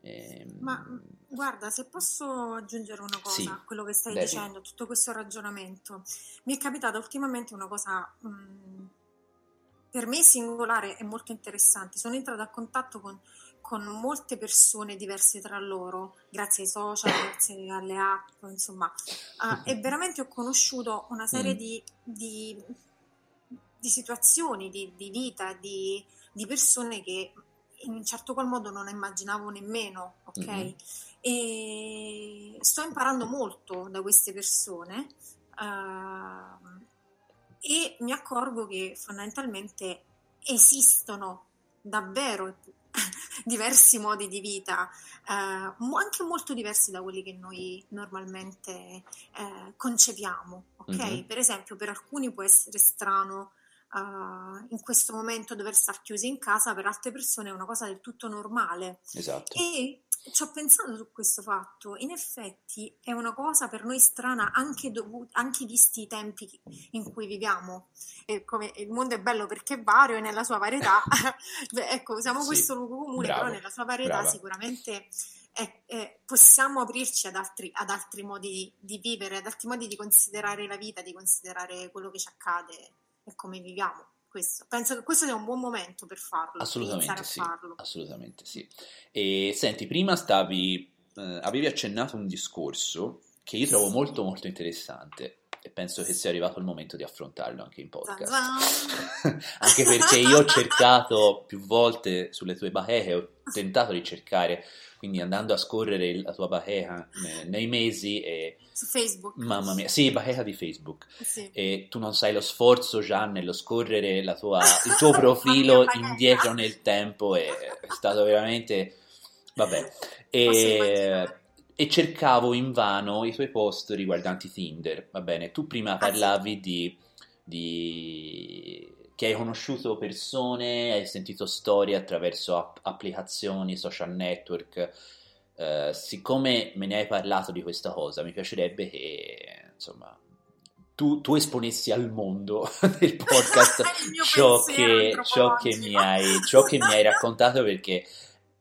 E, ehm, Ma guarda, se posso aggiungere una cosa sì, a quello che stai devi. dicendo, tutto questo ragionamento, mi è capitata ultimamente una cosa mh, per me singolare e molto interessante. Sono entrata a contatto con, con molte persone diverse tra loro, grazie ai social, grazie alle app, insomma, uh, e veramente ho conosciuto una serie Mm. di, di, di situazioni, di, di vita, di, di persone che in un certo qual modo non immaginavo nemmeno, ok? Mhm. E sto imparando molto da queste persone ehm, e mi accorgo che fondamentalmente esistono davvero diversi modi di vita, eh, anche molto diversi da quelli che noi normalmente eh, concepiamo, ok? Mhm. Per esempio, per alcuni può essere strano eh, in questo momento dover star chiusi in casa, per altre persone è una cosa del tutto normale. Esatto. E ci ho pensato su questo fatto, in effetti è una cosa per noi strana anche, dovu- anche visti i tempi in cui viviamo. E come il mondo è bello perché è vario e nella sua varietà, ecco, usiamo Sì, questo luogo comune, bravo, però nella sua varietà brava. sicuramente è- è- possiamo aprirci ad altri, ad altri modi di, di vivere, ad altri modi di considerare la vita, di considerare quello che ci accade e come viviamo. Questo. Penso che questo sia un buon momento per farlo, Assolutamente sì, farlo. assolutamente sì. E senti, prima stavi, eh, avevi accennato un discorso che io trovo molto molto interessante e penso che sia arrivato il momento di affrontarlo anche in podcast. Anche perché io ho cercato più volte sulle tue bacheche, ho tentato di cercare, quindi andando a scorrere la tua bacheca nei mesi e su Facebook. Mamma mia, sì, bacheca di Facebook. Sì. E tu non sai lo sforzo già nello scorrere la tua- il tuo profilo indietro nel tempo è, è stato veramente... Vabbè. E, e cercavo invano i tuoi post riguardanti Tinder, va bene? Tu prima Ah, parlavi di, di- che hai conosciuto persone, hai sentito storie attraverso app- applicazioni, social network. Eh, siccome me ne hai parlato di questa cosa, mi piacerebbe che, insomma, tu, tu esponessi al mondo del podcast ciò che, ciò che mi hai, ciò che mi hai raccontato perché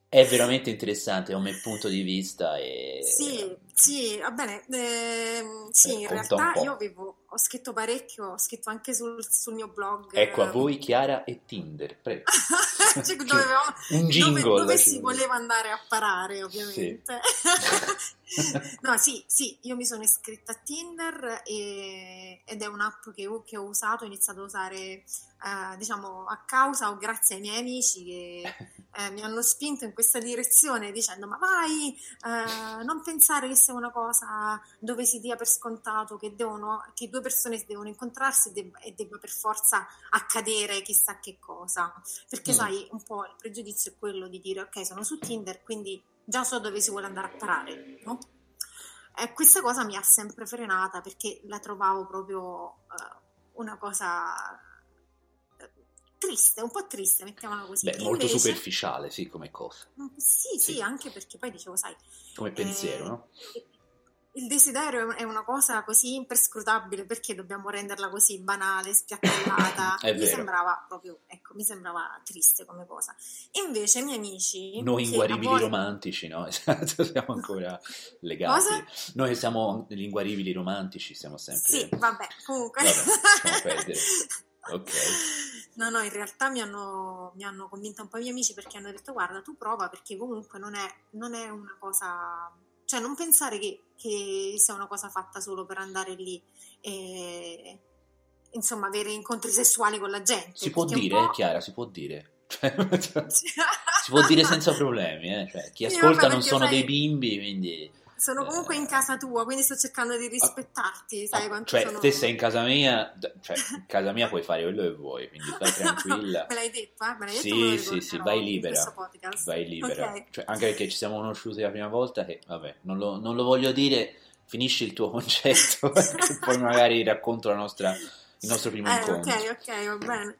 è veramente interessante come punto di vista e Sì, sì, va bene. ehm, sì, Eh, in conta un realtà io avevo, ho scritto parecchio, ho scritto anche sul, sul mio blog. ecco a eh, voi Chiara e Tinder, prego. cioè, dove, Un dove- jingle, dove ci si voleva andare a parare, ovviamente. no, sì, sì, io mi sono iscritta a Tinder e- ed è un'app che, ho- che ho usato, ho iniziato a usare, eh, diciamo, a causa o grazie ai miei amici che eh, mi hanno spinto in questa direzione dicendo ma vai, eh, non pensare che sia una cosa dove si dia per scontato che, devono, che due persone devono incontrarsi e debba, e debba per forza accadere chissà che cosa. Perché Mm. sai, un po' il pregiudizio è quello di dire ok, sono su Tinder, quindi già so dove si vuole andare a parare, no? E questa cosa mi ha sempre frenata perché la trovavo proprio eh, una cosa eh, triste, un po' triste, mettiamola così. Beh, molto Invece- superficiale, sì, come cosa, Sì, sì, Sì. anche perché poi dicevo, sai, come pensiero, eh, no? il desiderio è una cosa così imperscrutabile perché dobbiamo renderla così banale, spiattellata. Mi vero. sembrava proprio, ecco, mi sembrava triste come cosa. E invece i miei amici Noi inguaribili volte- romantici, no? Esatto, siamo ancora legati. Cosa? Noi siamo gli inguaribili romantici siamo sempre... Sì, vabbè, comunque. Vabbè. Ok. No, no, in realtà mi hanno, mi hanno convinta un po' i miei amici perché hanno detto guarda, tu prova perché comunque non è, non è una cosa, cioè non pensare che, che sia una cosa fatta solo per andare lì e insomma avere incontri sessuali con la gente. Si può dire, Chiara, si può dire. Cioè, si può dire senza problemi, eh? Cioè, chi ascolta non sono sai- dei bimbi, quindi... Sono comunque in casa tua, quindi sto cercando di rispettarti, sai quanto Cioè, sono... te sei in casa mia, cioè, in casa mia puoi fare quello che vuoi, quindi stai tranquilla. Me l'hai detto, eh? Me l'hai detto, Sì, sì, vai libera. Vai libera. Ok. Cioè, anche perché ci siamo conosciuti la prima volta che, vabbè, non lo, non lo voglio dire finisci il tuo concetto e poi magari racconto la nostra, il nostro primo Eh, incontro. ok, ok, va bene.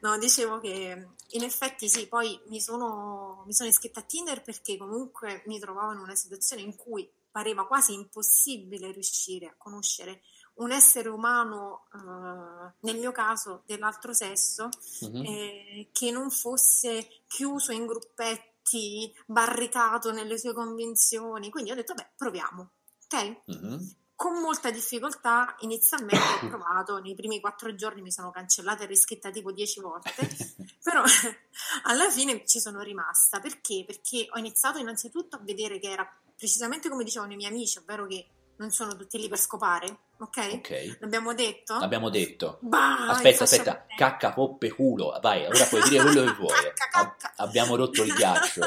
No, dicevo che in effetti sì, poi mi sono, mi sono iscritta a Tinder perché comunque mi trovavo in una situazione in cui pareva quasi impossibile riuscire a conoscere un essere umano, eh, nel mio caso dell'altro sesso, Mhm. eh, che non fosse chiuso in gruppetti, barricato nelle sue convinzioni. Quindi ho detto, beh, proviamo, ok? Mhm. Con molta difficoltà inizialmente ho provato, nei primi quattro giorni mi sono cancellata e riscritta tipo dieci volte, però alla fine ci sono rimasta. Perché? Perché ho iniziato innanzitutto a vedere che era precisamente come dicevano i miei amici, ovvero che non sono tutti lì per scopare, ok? Ok. L'abbiamo detto? Abbiamo detto. Bah, Aspetta, aspetta, cacca, poppe, culo. Vai, ora puoi dire quello che vuoi. Ab- abbiamo rotto il ghiaccio.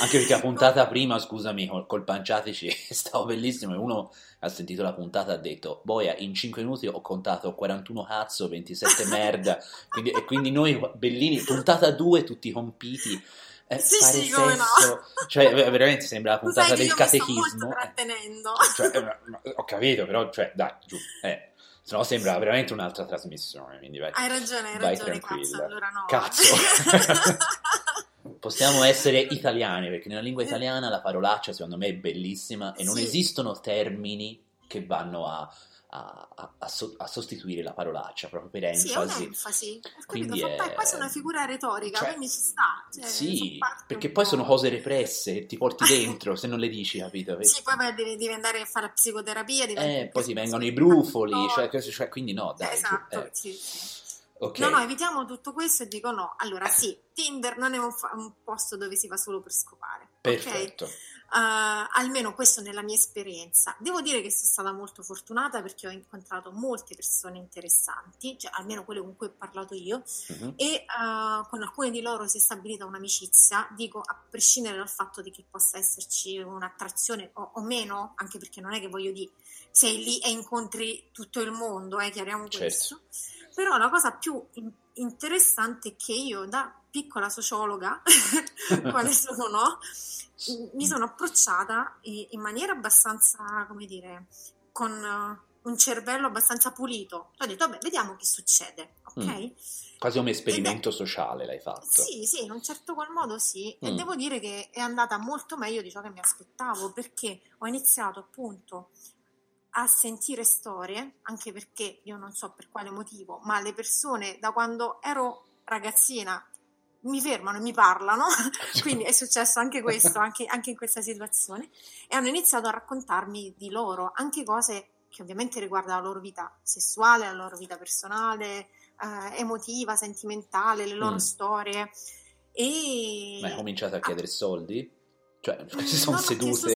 Anche perché la puntata prima, scusami, col, col Panciatici è stato bellissimo e uno ha sentito la puntata e ha detto Boia, in 5 minuti ho contato 41 cazzo, 27 merda quindi, e quindi noi, bellini, puntata 2 tutti compiti eh, Sì, fare sì, come no. cioè ver- veramente sembra la puntata del catechismo eh. Cioè, eh, ho capito, però, cioè, dai, giù, eh. Se no sembra veramente un'altra trasmissione, quindi vai, Hai ragione, hai vai ragione, tranquilla. cazzo, allora no. Cazzo. Possiamo essere italiani, perché nella lingua italiana la parolaccia secondo me è bellissima e non Sì. esistono termini che vanno a, a- a- a so- a sostituire la parolaccia, proprio per Sì, è enfasi. un'enfasi. Quindi Fa è- pa- quasi una figura retorica, cioè, quindi ci sta. Cioè, Sì, fa perché poi po'. sono cose represse che ti porti dentro se non le dici, capito? Sì, poi devi, devi andare a fare psicoterapia. Eh, poi ti vengono i brufoli, cioè, cioè, quindi no, dai. giù, Esatto, eh. sì, sì. Ok. No, no, evitiamo tutto questo e dico no. Allora, sì, Tinder non è un, fa- un posto dove si va solo per scopare. Perfetto. Uh, almeno questo nella mia esperienza. Devo dire che sono stata molto fortunata perché ho incontrato molte persone interessanti, cioè almeno quelle con cui ho parlato io, Mhm. e uh, con alcune di loro si è stabilita un'amicizia, dico a prescindere dal fatto di che possa esserci un'attrazione o, o meno, anche perché non è che voglio dire sei lì e incontri tutto il mondo, eh, chiariamo Certo. questo. Però la cosa più in- interessante è che io da piccola sociologa, quale sono, mi sono approcciata in maniera abbastanza, come dire, con un cervello abbastanza pulito. Ho detto, vabbè, vediamo che succede, ok? Mm. Quasi come esperimento sociale l'hai fatto. Sì, sì, in un certo qual modo sì. E Mm. devo dire che è andata molto meglio di ciò che mi aspettavo, perché ho iniziato appunto a sentire storie, anche perché io non so per quale motivo, ma le persone da quando ero ragazzina mi fermano e mi parlano, quindi è successo anche questo, anche, anche in questa situazione, e hanno iniziato a raccontarmi di loro, anche cose che ovviamente riguardano la loro vita sessuale, la loro vita personale, eh, emotiva, sentimentale, le loro Mm. storie. E Ma hai cominciato a chiedere soldi? Cioè, si sono No, no, sedute.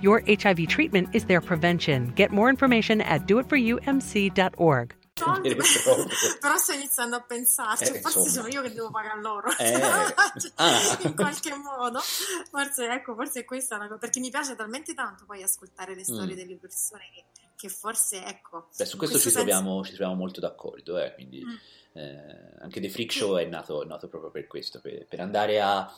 Your HIV treatment is their prevention. Get more information at doitforumc.org. però sto iniziando a pensarci, Eh, forse insomma. sono io che devo pagare loro, Eh, ah. in qualche modo, forse, ecco, forse questa è una cosa, perché mi piace talmente tanto poi ascoltare le storie Mm. delle persone che, che forse, ecco, Beh, su in questo ci senso- troviamo, ci troviamo molto d'accordo, eh, quindi Mm. eh, anche The Freak Show è nato, è nato proprio per questo, per, per andare a,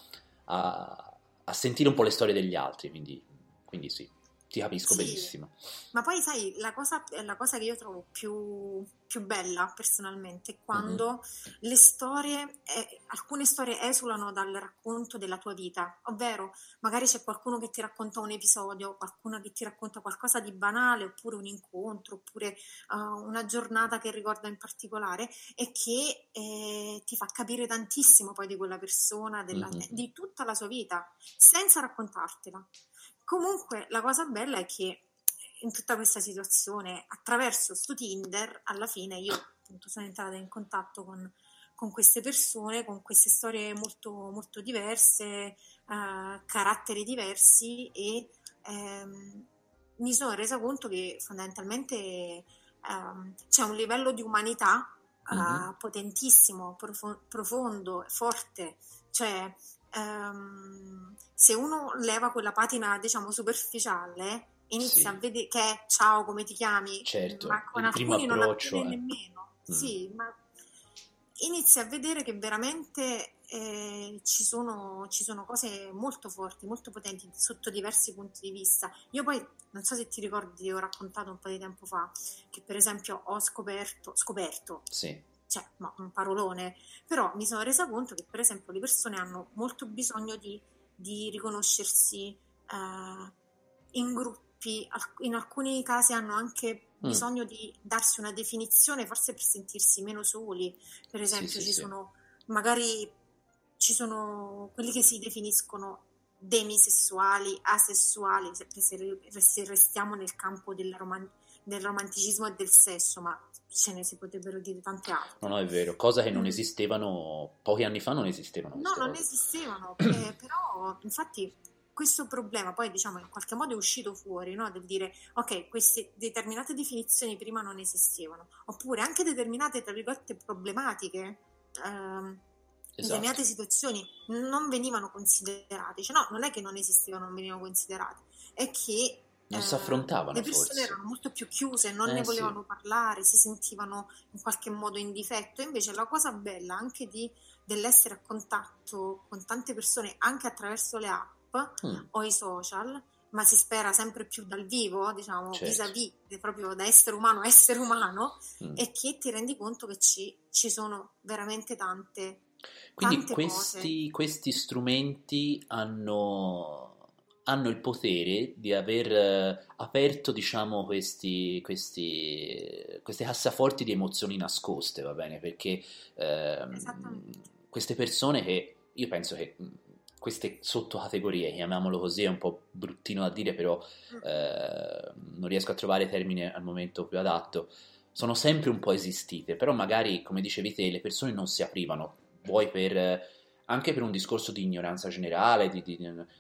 a- a sentire un po' le storie degli altri, quindi, quindi sì. ti capisco Sì. benissimo. Ma poi sai, la cosa, la cosa che io trovo più, più bella personalmente è quando le storie, eh, alcune storie esulano dal racconto della tua vita, ovvero magari c'è qualcuno che ti racconta un episodio, qualcuno che ti racconta qualcosa di banale, oppure un incontro, oppure eh, una giornata che ricorda in particolare e che eh, ti fa capire tantissimo poi di quella persona, della- Mhm. di tutta la sua vita, senza raccontartela. Comunque la cosa bella è che in tutta questa situazione, attraverso sto Tinder, alla fine io appunto sono entrata in contatto con, con queste persone, con queste storie molto, molto diverse, eh, caratteri diversi e ehm, mi sono resa conto che fondamentalmente ehm, c'è un livello di umanità eh, Mhm. potentissimo, profo- profondo, forte, cioè ehm, se uno leva quella patina diciamo superficiale inizia Sì. a vedere che è ciao come ti chiami Certo, ma con alcuni non la vede è- nemmeno Mm. sì ma inizia a vedere che veramente eh, ci sono, ci sono cose molto forti, molto potenti sotto diversi punti di vista. Io poi non so se ti ricordi, ti ho raccontato un po' di tempo fa che per esempio ho scoperto, scoperto Sì, cioè, ma un parolone, però mi sono resa conto che per esempio le persone hanno molto bisogno di, di riconoscersi eh, in gruppi, in alcuni casi hanno anche Mm. bisogno di darsi una definizione, forse per sentirsi meno soli. Per esempio, sì, ci sì. sono magari ci sono quelli che si definiscono demisessuali, asessuali, se, se- restiamo nel campo del, roman- del romanticismo e del sesso, ma ce ne si potrebbero dire tante altre. no, no, è vero, cosa che non Mm. esistevano pochi anni fa, non esistevano No, non cose. esistevano, eh, però infatti questo problema poi diciamo in qualche modo è uscito fuori, no? Del dire ok, queste determinate definizioni prima non esistevano, oppure anche determinate, tra virgolette, problematiche, ehm, Esatto. determinate situazioni non venivano considerate, cioè no, non è che non esistevano, non venivano considerate, è che Non eh, si affrontavano le persone forse. erano molto più chiuse, non Eh, ne sì. volevano parlare, si sentivano in qualche modo in difetto. Invece la cosa bella anche di, dell'essere a contatto con tante persone, anche attraverso le app Mm. o i social, ma si spera sempre più dal vivo, diciamo, Certo. vis-à-vis, proprio da essere umano a essere umano, Mm. e che ti rendi conto che ci, ci sono veramente tante, Quindi tante questi, questi strumenti hanno, hanno il potere di aver eh, aperto, diciamo, questi, questi, queste cassaforti di emozioni nascoste, va bene? Perché Esattamente. queste persone che io penso che mh, queste sottocategorie, chiamiamolo così, è un po' bruttino da dire, però eh, non riesco a trovare termine al momento più adatto, sono sempre un po' esistite, però magari, come dicevi te, le persone non si aprivano, vuoi per, eh, anche per un discorso di ignoranza generale, di, di-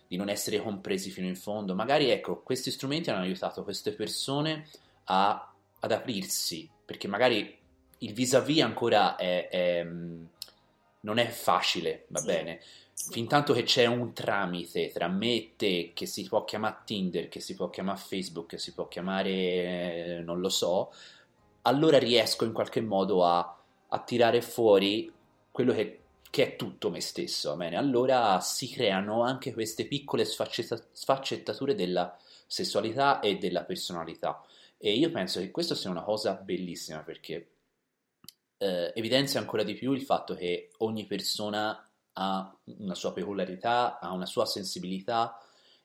di non essere compresi fino in fondo, magari ecco, questi strumenti hanno aiutato queste persone a- ad aprirsi, perché magari il vis-à-vis ancora è- è, mh, non è facile, va Sì. bene? Fin tanto che c'è un tramite tra me e te che si può chiamare Tinder, che si può chiamare Facebook, che si può chiamare eh, non lo so, allora riesco in qualche modo a, a tirare fuori quello che, che è tutto me stesso, bene? Allora si creano anche queste piccole sfaccetta- sfaccettature della sessualità e della personalità. E io penso che questo sia una cosa bellissima perché eh, evidenzia ancora di più il fatto che ogni persona ha una sua peculiarità, ha una sua sensibilità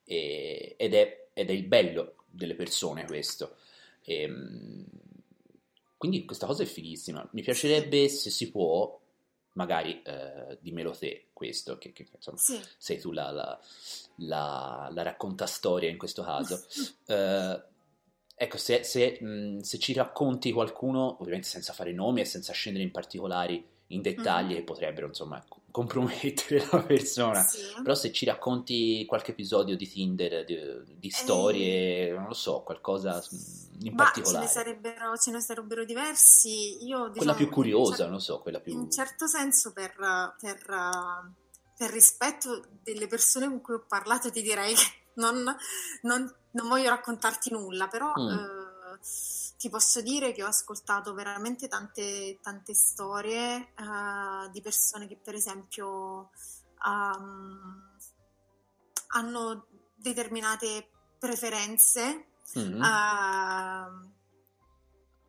e- ed, è, ed è il bello delle persone questo. Ehm, quindi questa cosa è fighissima. Mi piacerebbe se si può, magari eh, dimmelo te questo, che, che, insomma Sì. sei tu la, la, la, la raccontastoria in questo caso. Eh, ecco, se, se, mh, se ci racconti qualcuno, ovviamente senza fare nomi e senza scendere in particolari, in dettagli Mhm. che potrebbero insomma compromettere la persona, Sì. però se ci racconti qualche episodio di Tinder, di, di storie, non lo so, qualcosa in Ma ce ne particolare, sarebbero, ce ne sarebbero diversi. Io, quella diciamo, più curiosa, cer- non so, quella più... in certo senso, per, per, eh, per rispetto delle persone con cui ho parlato, ti direi che non, non- non voglio raccontarti nulla, però Mm. eh, ti posso dire che ho ascoltato veramente tante, tante storie eh, di persone che, per esempio, ehm, hanno determinate preferenze Mhm. eh,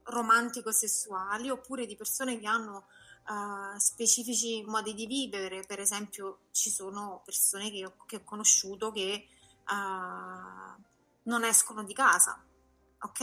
romantico-sessuali oppure di persone che hanno eh, specifici modi di vivere. Per esempio, ci sono persone che ho, che ho conosciuto che eh, non escono di casa, ok?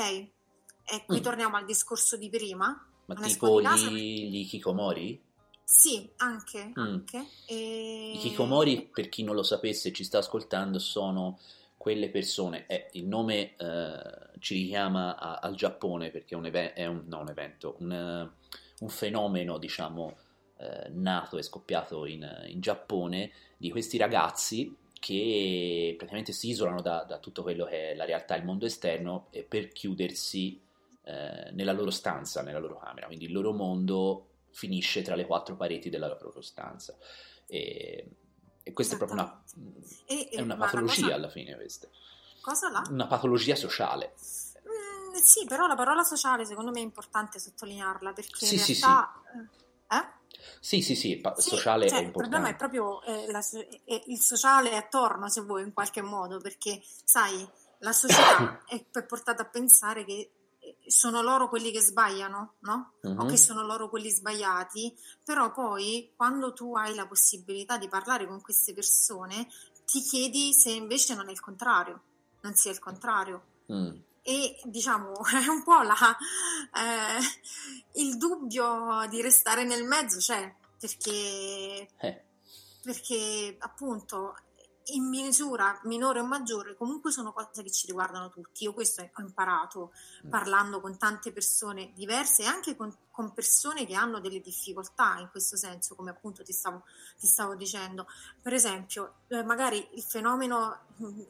E qui Mm. torniamo al discorso di prima. Ma non tipo di casa gli, gli hikikomori? Sì, anche, Mm. anche. E... I hikikomori, per chi non lo sapesse e ci sta ascoltando, sono quelle persone, eh, il nome eh, ci richiama a- al Giappone perché è un, even- è un, no, un evento, un, un fenomeno, diciamo, eh, nato e scoppiato in, in Giappone di questi ragazzi che praticamente si isolano da, da tutto quello che è la realtà il mondo esterno e per chiudersi eh, nella loro stanza, nella loro camera, quindi il loro mondo finisce tra le quattro pareti della loro stanza. E, e questa è proprio una, E- è una patologia cosa- alla fine questa, Cosa là? una patologia sociale. Mm, sì, però la parola sociale secondo me è importante sottolinearla perché Sì, in sì, realtà eh? Sì, sì, sì, pa- Sì, sociale cioè, è il problema è importante. proprio eh, la è il sociale attorno, se vuoi, in qualche modo, perché sai, la società è portata a pensare che eh, sono loro quelli che sbagliano, no? O Mhm. che sono loro quelli sbagliati, però poi quando tu hai la possibilità di parlare con queste persone, ti chiedi se invece non è il contrario, non sia il contrario. Mm. E diciamo è un po' la, eh, il dubbio di restare nel mezzo c'è, perché, Eh. perché appunto in misura minore o maggiore comunque sono cose che ci riguardano tutti. Io questo ho imparato parlando con tante persone diverse e anche con, con persone che hanno delle difficoltà in questo senso, come appunto ti stavo, ti stavo dicendo. Per esempio, eh, magari il fenomeno, mm,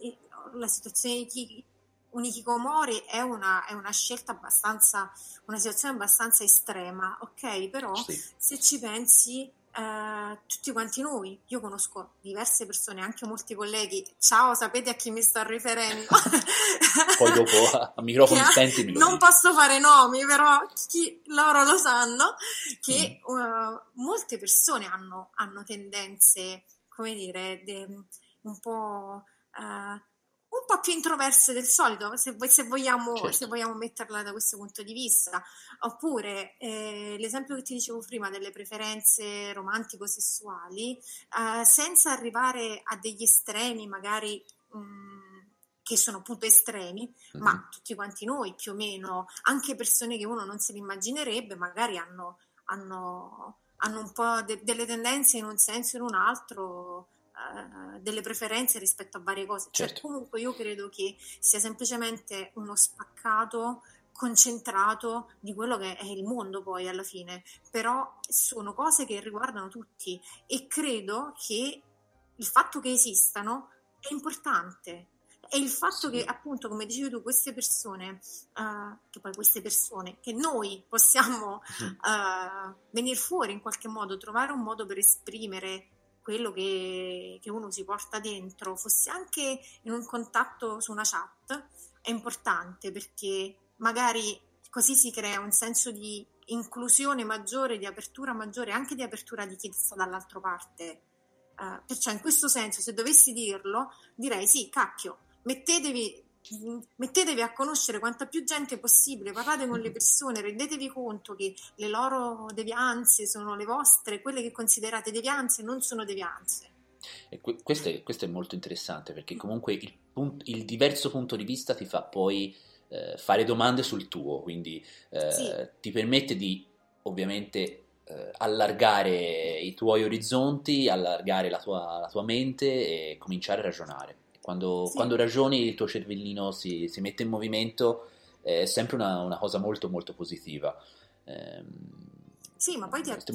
la situazione di chi un hikikomori è una, è una scelta abbastanza, una situazione abbastanza estrema, ok? Però se ci pensi, eh, tutti quanti noi, io conosco diverse persone, anche molti colleghi, ciao, sapete a chi mi sto riferendo? Poi dopo a, microfoni spenti non posso fare nomi, però chi, loro lo sanno, che Mm. eh, molte persone hanno, hanno tendenze, come dire, de- un po'... eh, un po' più introverse del solito, se, se vogliamo, Certo. se vogliamo metterla da questo punto di vista. Oppure eh, l'esempio che ti dicevo prima delle preferenze romantico-sessuali, eh, senza arrivare a degli estremi, magari mh, che sono appunto estremi, ma tutti quanti noi più o meno, anche persone che uno non se ne immaginerebbe, magari hanno, hanno, hanno un po' de- delle tendenze in un senso o in un altro. Eh, delle preferenze rispetto a varie cose, cioè Certo. comunque io credo che sia semplicemente uno spaccato concentrato di quello che è il mondo poi alla fine, però sono cose che riguardano tutti e credo che il fatto che esistano è importante. E il fatto che appunto come dicevi tu queste persone eh, che poi queste persone che noi possiamo eh, venire fuori in qualche modo trovare un modo per esprimere quello che, che uno si porta dentro fosse anche in un contatto su una chat è importante perché magari così si crea un senso di inclusione maggiore, di apertura maggiore, anche di apertura di chi sta dall'altra parte. Eh, perciò in questo senso, se dovessi dirlo, direi sì, cacchio, mettetevi, mettetevi a conoscere quanta più gente possibile, parlate con le persone, rendetevi conto che le loro devianze sono le vostre, quelle che considerate devianze non sono devianze. E que- questo, è, questo è molto interessante perché comunque il, pun- il diverso punto di vista ti fa poi eh, fare domande sul tuo, quindi eh, Sì. ti permette di ovviamente eh, allargare i tuoi orizzonti, allargare la tua, la tua mente e cominciare a ragionare. Quando, Sì. quando ragioni il tuo cervellino si, si mette in movimento, è sempre una, una cosa molto molto positiva. Ehm, Sì, ma poi ti, ti-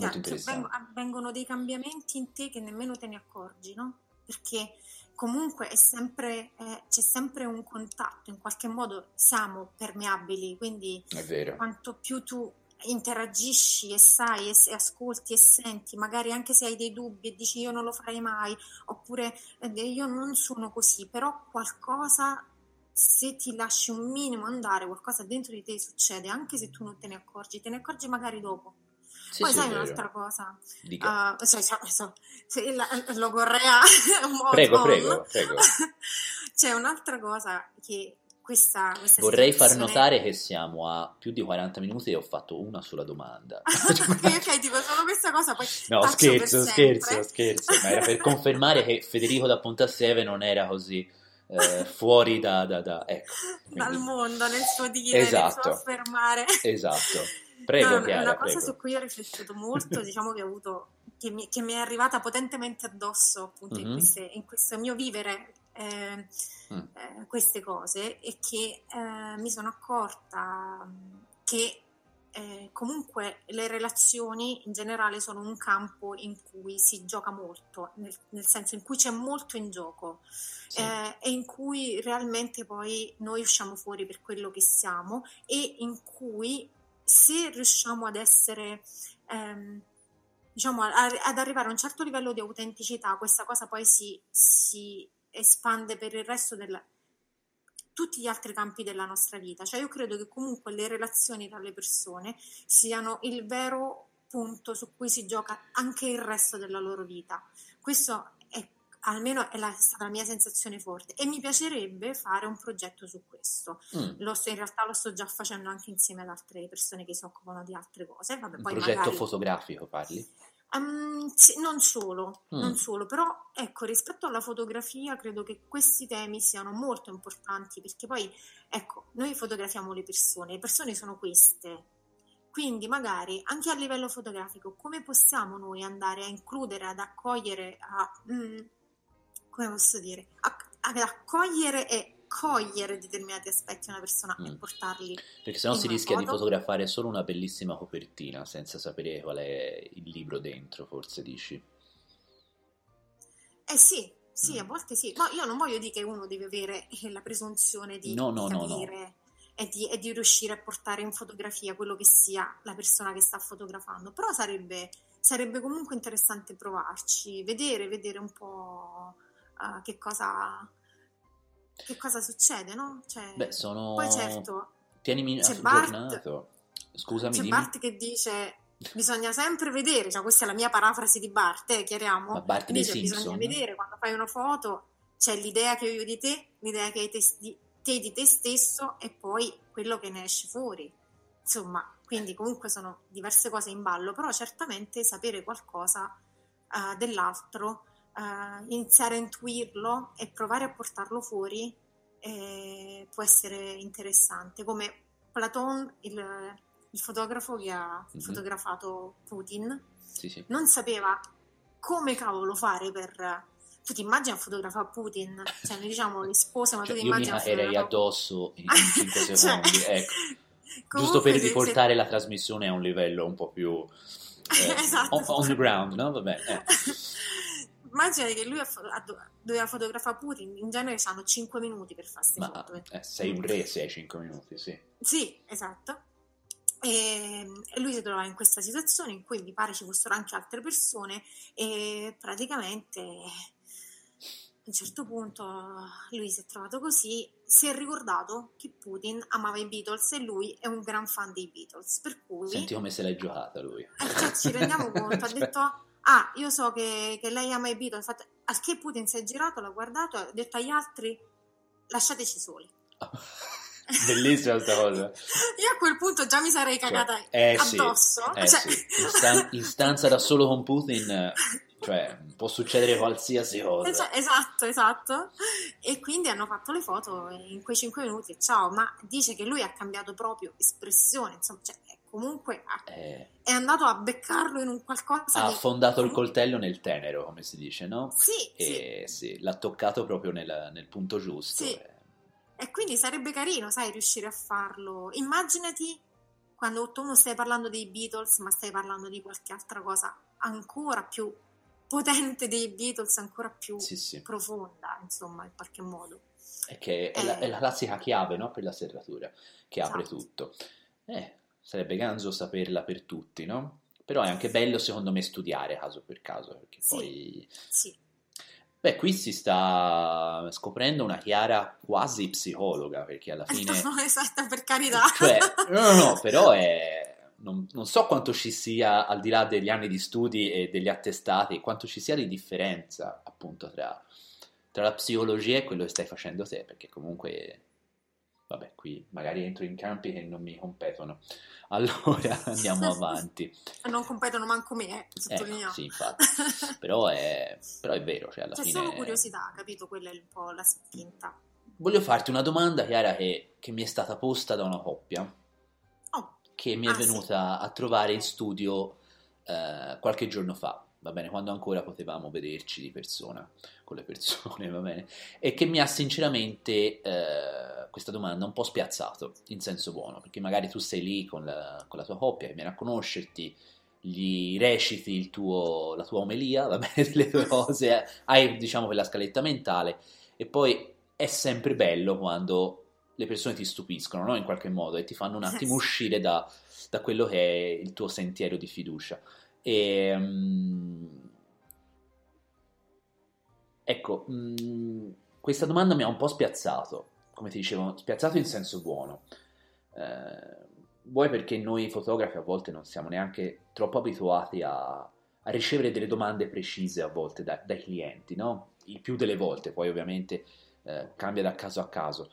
avvengono dei cambiamenti in te che nemmeno te ne accorgi, no? Perché comunque è sempre, eh, c'è sempre un contatto, in qualche modo siamo permeabili, quindi quanto più tu interagisci e sai e, se- ascolti e senti, magari anche se hai dei dubbi e dici io non lo farei mai, oppure eh, io non sono così, però qualcosa, se ti lasci un minimo andare, qualcosa dentro di te succede, anche se tu non te ne accorgi, te ne accorgi magari dopo. Sì, Poi sì, sai un'altra cosa. Uh, cioè, cioè, so- se la- logorrea Prego, on. prego, prego. C'è un'altra cosa che questa, questa Vorrei far notare che siamo a più di 40 minuti e ho fatto una sola domanda. ok, tipo solo questa cosa, poi No, scherzo, scherzo, scherzo, ma era per confermare che Federico da Pontasseve non era così eh, fuori da, da- da- ecco, dal quindi- mondo nel suo dire, nel Esatto. suo affermare. esatto. Prego, No, Chiara, una cosa prego. su cui ho riflettuto molto, diciamo che ho avuto, che mi, che mi è arrivata potentemente addosso appunto in, Mhm. queste- in questo mio vivere eh, Mm. eh, queste cose e che eh, mi sono accorta mh, che eh, comunque le relazioni in generale sono un campo in cui si gioca molto, nel, nel senso in cui c'è molto in gioco eh, e in cui realmente poi noi usciamo fuori per quello che siamo e in cui se riusciamo ad essere ehm, diciamo ad arrivare a un certo livello di autenticità questa cosa poi si, si espande per il resto del tutti gli altri campi della nostra vita cioè io credo che comunque le relazioni tra le persone siano il vero punto su cui si gioca anche il resto della loro vita questo è almeno è la, stata la mia sensazione forte e mi piacerebbe fare un progetto su questo Mm. lo sto, in realtà lo sto già facendo anche insieme ad altre persone che si occupano di altre cose. Vabbè, Un progetto magari, fotografico parli? Ehm, sì, non solo, Mm. non solo, però ecco, rispetto alla fotografia credo che questi temi siano molto importanti perché poi, ecco, noi fotografiamo le persone, le persone sono queste. Quindi magari anche a livello fotografico come possiamo noi andare a includere, ad accogliere, a, mm, come posso dire, a- ad accogliere e cogliere determinati aspetti di una persona e Mm. portarli Perché sennò si rischia di foto. fotografare solo una bellissima copertina senza sapere qual è il libro dentro, forse dici. Eh sì, sì, Mm. a volte sì, ma io non voglio dire che uno deve avere eh, la presunzione di, No, di no, no, no. capire E, di, e di riuscire a portare in fotografia quello che sia la persona che sta fotografando, però sarebbe, sarebbe comunque interessante provarci, vedere, vedere un po' eh, che cosa, che cosa succede, no? Cioè, Beh, sono... Poi certo, Tienimi c'è Bart- aggiornato. Scusami, c'è dimmi. Bart che dice bisogna sempre vedere, cioè questa è la mia parafrasi di Bart, eh, chiariamo. Ma Bart dei dice bisogna Simpson? vedere quando fai una foto, c'è l'idea che ho io di te, l'idea che hai te di, te di te stesso e poi quello che ne esce fuori. Insomma, quindi comunque sono diverse cose in ballo, però certamente sapere qualcosa eh, dell'altro, eh, iniziare a intuirlo e provare a portarlo fuori eh, può essere interessante, come Platon, il, il fotografo che ha Mhm. fotografato Putin, Sì, sì. non sapeva come cavolo fare per... Tu ti immagini a fotografare Putin? Cioè, noi diciamo le spose, ma Cioè, tu ti immagini a fotografare... addosso in 5 Cioè, secondi, ecco. Giusto per se- se- riportare la trasmissione a un livello un po' più eh, Esatto. on, on the ground, no? Vabbè, eh. Immagina che lui doveva fotografare Putin, in genere hanno 5 minuti per fare queste Ma foto. eh, sei un re se hai 5 minuti, sì. Sì, esatto. E, e lui si trovava in questa situazione in cui mi pare ci fossero anche altre persone e praticamente a un certo punto lui si è trovato così, si è ricordato che Putin amava i Beatles e lui è un gran fan dei Beatles, per cui Senti come se l'hai giocata lui. eh, cioè, ci rendiamo conto, ha detto ah io so che, che lei ama i Beatles, Infatti, al che Putin si è girato, l'ha guardato ha detto agli altri lasciateci soli. Bellissima sta cosa. Io a quel punto già mi sarei cagata Eh sì, addosso. eh cioè- sì. In, stan- in stanza da solo con Putin, eh, cioè, può succedere qualsiasi cosa. Cioè, esatto, esatto. E quindi hanno fatto le foto in quei 5 minuti ciao, ma dice che lui ha cambiato proprio espressione, insomma, cioè, comunque Eh, è andato a beccarlo in un qualcosa ha di... affondato il coltello nel tenero, come si dice, no? Sì, E sì, l'ha toccato proprio nel, nel punto giusto. Sì. eh. E quindi sarebbe carino, sai, riuscire a farlo. Immaginati quando tu non stai parlando dei Beatles, ma stai parlando di qualche altra cosa ancora più potente dei Beatles, ancora più Sì, sì. profonda, insomma, in qualche modo. È che è, la, Eh. è la classica chiave, no? Per la serratura, che apre Esatto. tutto. Eh, sarebbe ganzo saperla per tutti, no? Però è anche bello, secondo me, studiare caso per caso, perché Sì. poi... Sì. Beh, qui si sta scoprendo una Chiara quasi psicologa, perché alla fine... No, esatto, per carità. Cioè, no, no, no, però è... Non, non so quanto ci sia, al di là degli anni di studi e degli attestati, quanto ci sia di differenza, appunto, tra, tra la psicologia e quello che stai facendo te, perché comunque, vabbè, qui magari entro in campi che non mi competono. Allora andiamo avanti. non competono manco me, eh, Eh, sottolineiamo. sì, infatti. però, è, però è vero, cioè alla C'è fine... solo curiosità, capito? Quella è un po' la spinta. Voglio farti una domanda, Chiara, che, che mi è stata posta da una coppia che mi è Ah, sì. venuta a trovare in studio eh, qualche giorno fa, va bene, quando ancora potevamo vederci di persona con le persone, va bene, e che mi ha sinceramente eh, questa domanda un po' spiazzato, in senso buono, perché magari tu sei lì con la, con la tua coppia, che viene a conoscerti, gli reciti il tuo- la tua omelia, va bene, le tue cose, eh, hai diciamo quella scaletta mentale, e poi è sempre bello quando le persone ti stupiscono, no? In qualche modo, e ti fanno un attimo uscire da, da quello che è il tuo sentiero di fiducia. E, mm, ecco, mm, questa domanda mi ha un po' spiazzato, come ti dicevo, spiazzato in senso buono. Eh, vuoi perché noi fotografi a volte non siamo neanche troppo abituati a, a ricevere delle domande precise a volte da- dai clienti, no? Il più delle volte, poi ovviamente eh, cambia da caso a caso.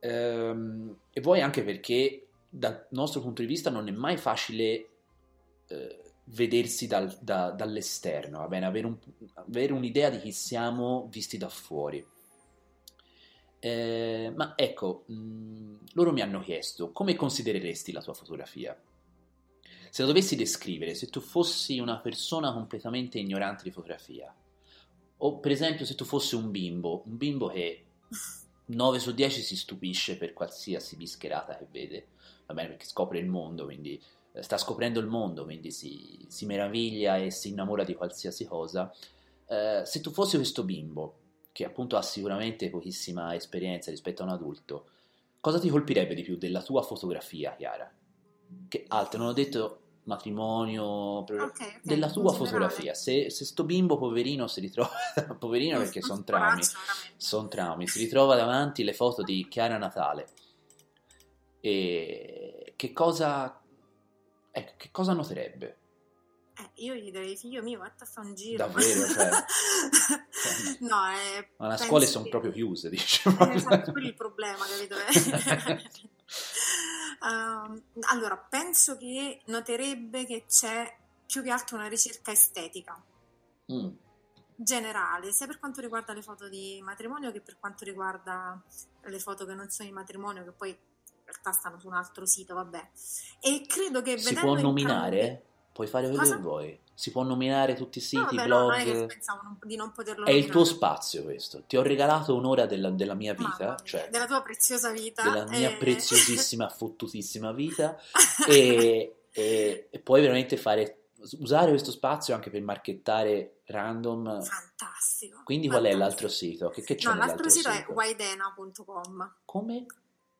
Ehm, e vuoi anche perché dal nostro punto di vista non è mai facile eh, vedersi dal- da- dall'esterno, bene? Avere, un- avere un'idea di chi siamo visti da fuori. Eh, ma ecco, mh, loro mi hanno chiesto come considereresti la tua fotografia? Se la dovessi descrivere, se tu fossi una persona completamente ignorante di fotografia, o per esempio se tu fossi un bimbo, un bimbo che 9 su 10 si stupisce per qualsiasi bischerata che vede, va bene, perché scopre il mondo, quindi sta scoprendo il mondo, quindi si, si meraviglia e si innamora di qualsiasi cosa. Eh, se tu fossi questo bimbo, che appunto ha sicuramente pochissima esperienza rispetto a un adulto, cosa ti colpirebbe di più della tua fotografia, Chiara? Che altro, non ho detto matrimonio, però- Ok, ok, della tua fotografia. Se, se sto bimbo poverino si ritrova, poverino perché sono traumi, sono traumi, si ritrova davanti le foto di Chiara Natale. E che cosa, che cosa noterebbe? Eh, io gli direi, figlio mio, vattene a fare un giro. Davvero, cioè, no, eh, Ma le scuole sono che- proprio chiuse, dice. Eh, esatto, quello è il problema, capito? Ehm, allora, penso che noterebbe che c'è più che altro una ricerca estetica Mm. generale, sia per quanto riguarda le foto di matrimonio che per quanto riguarda le foto che non sono di matrimonio, che poi realtà stanno su un altro sito, vabbè. E credo che Si può nominare? entrambi- Puoi fare quello Cosa? che vuoi. Si può nominare tutti i No, siti, vabbè, no, non è che blog. pensavo non- di non poterlo È il tuo nominare. spazio questo. Ti ho regalato un'ora della, della mia vita, cioè della tua preziosa vita della mia eh, preziosissima, fottutissima vita e, e- e puoi veramente fare, usare questo spazio anche per marchettare random. fantastico Quindi qual è l'altro sito? Che, che c'è no, l'altro sito, sito? è waidena.com Come?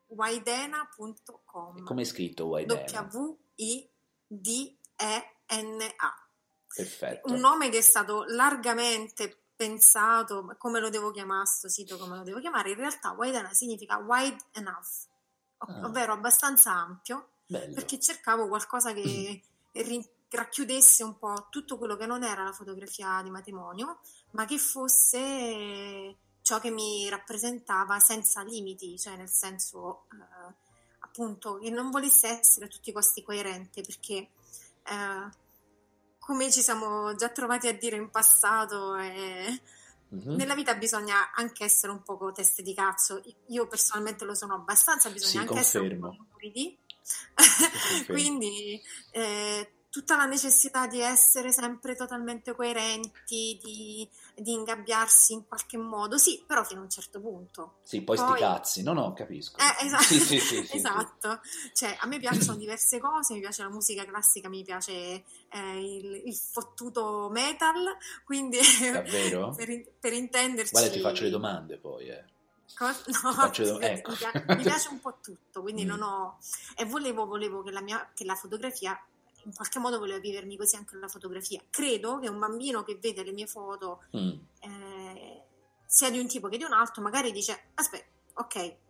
waidena.com Come è scritto Waidena? W-I-D-E-N-A Perfetto. un nome che è stato largamente pensato come lo devo chiamare sto sito come lo devo chiamare in realtà Waidena significa wide enough ov- Ah. ovvero abbastanza ampio Bello. perché cercavo qualcosa che racchiudesse un po' tutto quello che non era la fotografia di matrimonio, ma che fosse ciò che mi rappresentava senza limiti, cioè nel senso eh, appunto che non volesse essere a tutti i costi coerente, perché eh, come ci siamo già trovati a dire in passato, eh, Mhm. nella vita bisogna anche essere un poco teste di cazzo. Io personalmente lo sono abbastanza, bisogna Sì, anche essere un confermo. po'. Confermo. Quindi eh, tutta la necessità di essere sempre totalmente coerenti, di, di ingabbiarsi in qualche modo, sì, però fino a un certo punto. Sì, poi sti Poi- cazzi. No, no, capisco. Eh, esatto, Sì, sì, sì, esatto. Cioè, a me piacciono diverse cose, mi piace la musica classica, mi piace eh, il, il fottuto metal, quindi Davvero? per, per intenderci... Guarda, ti faccio le domande poi, eh. No, faccio ecco. mi, piace, mi piace un po' tutto, quindi Mm. non ho... E volevo, volevo che, la mia, che la fotografia, in qualche modo volevo vivermi così anche la fotografia. Credo che un bambino che vede le mie foto Mm. eh, sia di un tipo che di un altro, magari dice, aspetta, ok,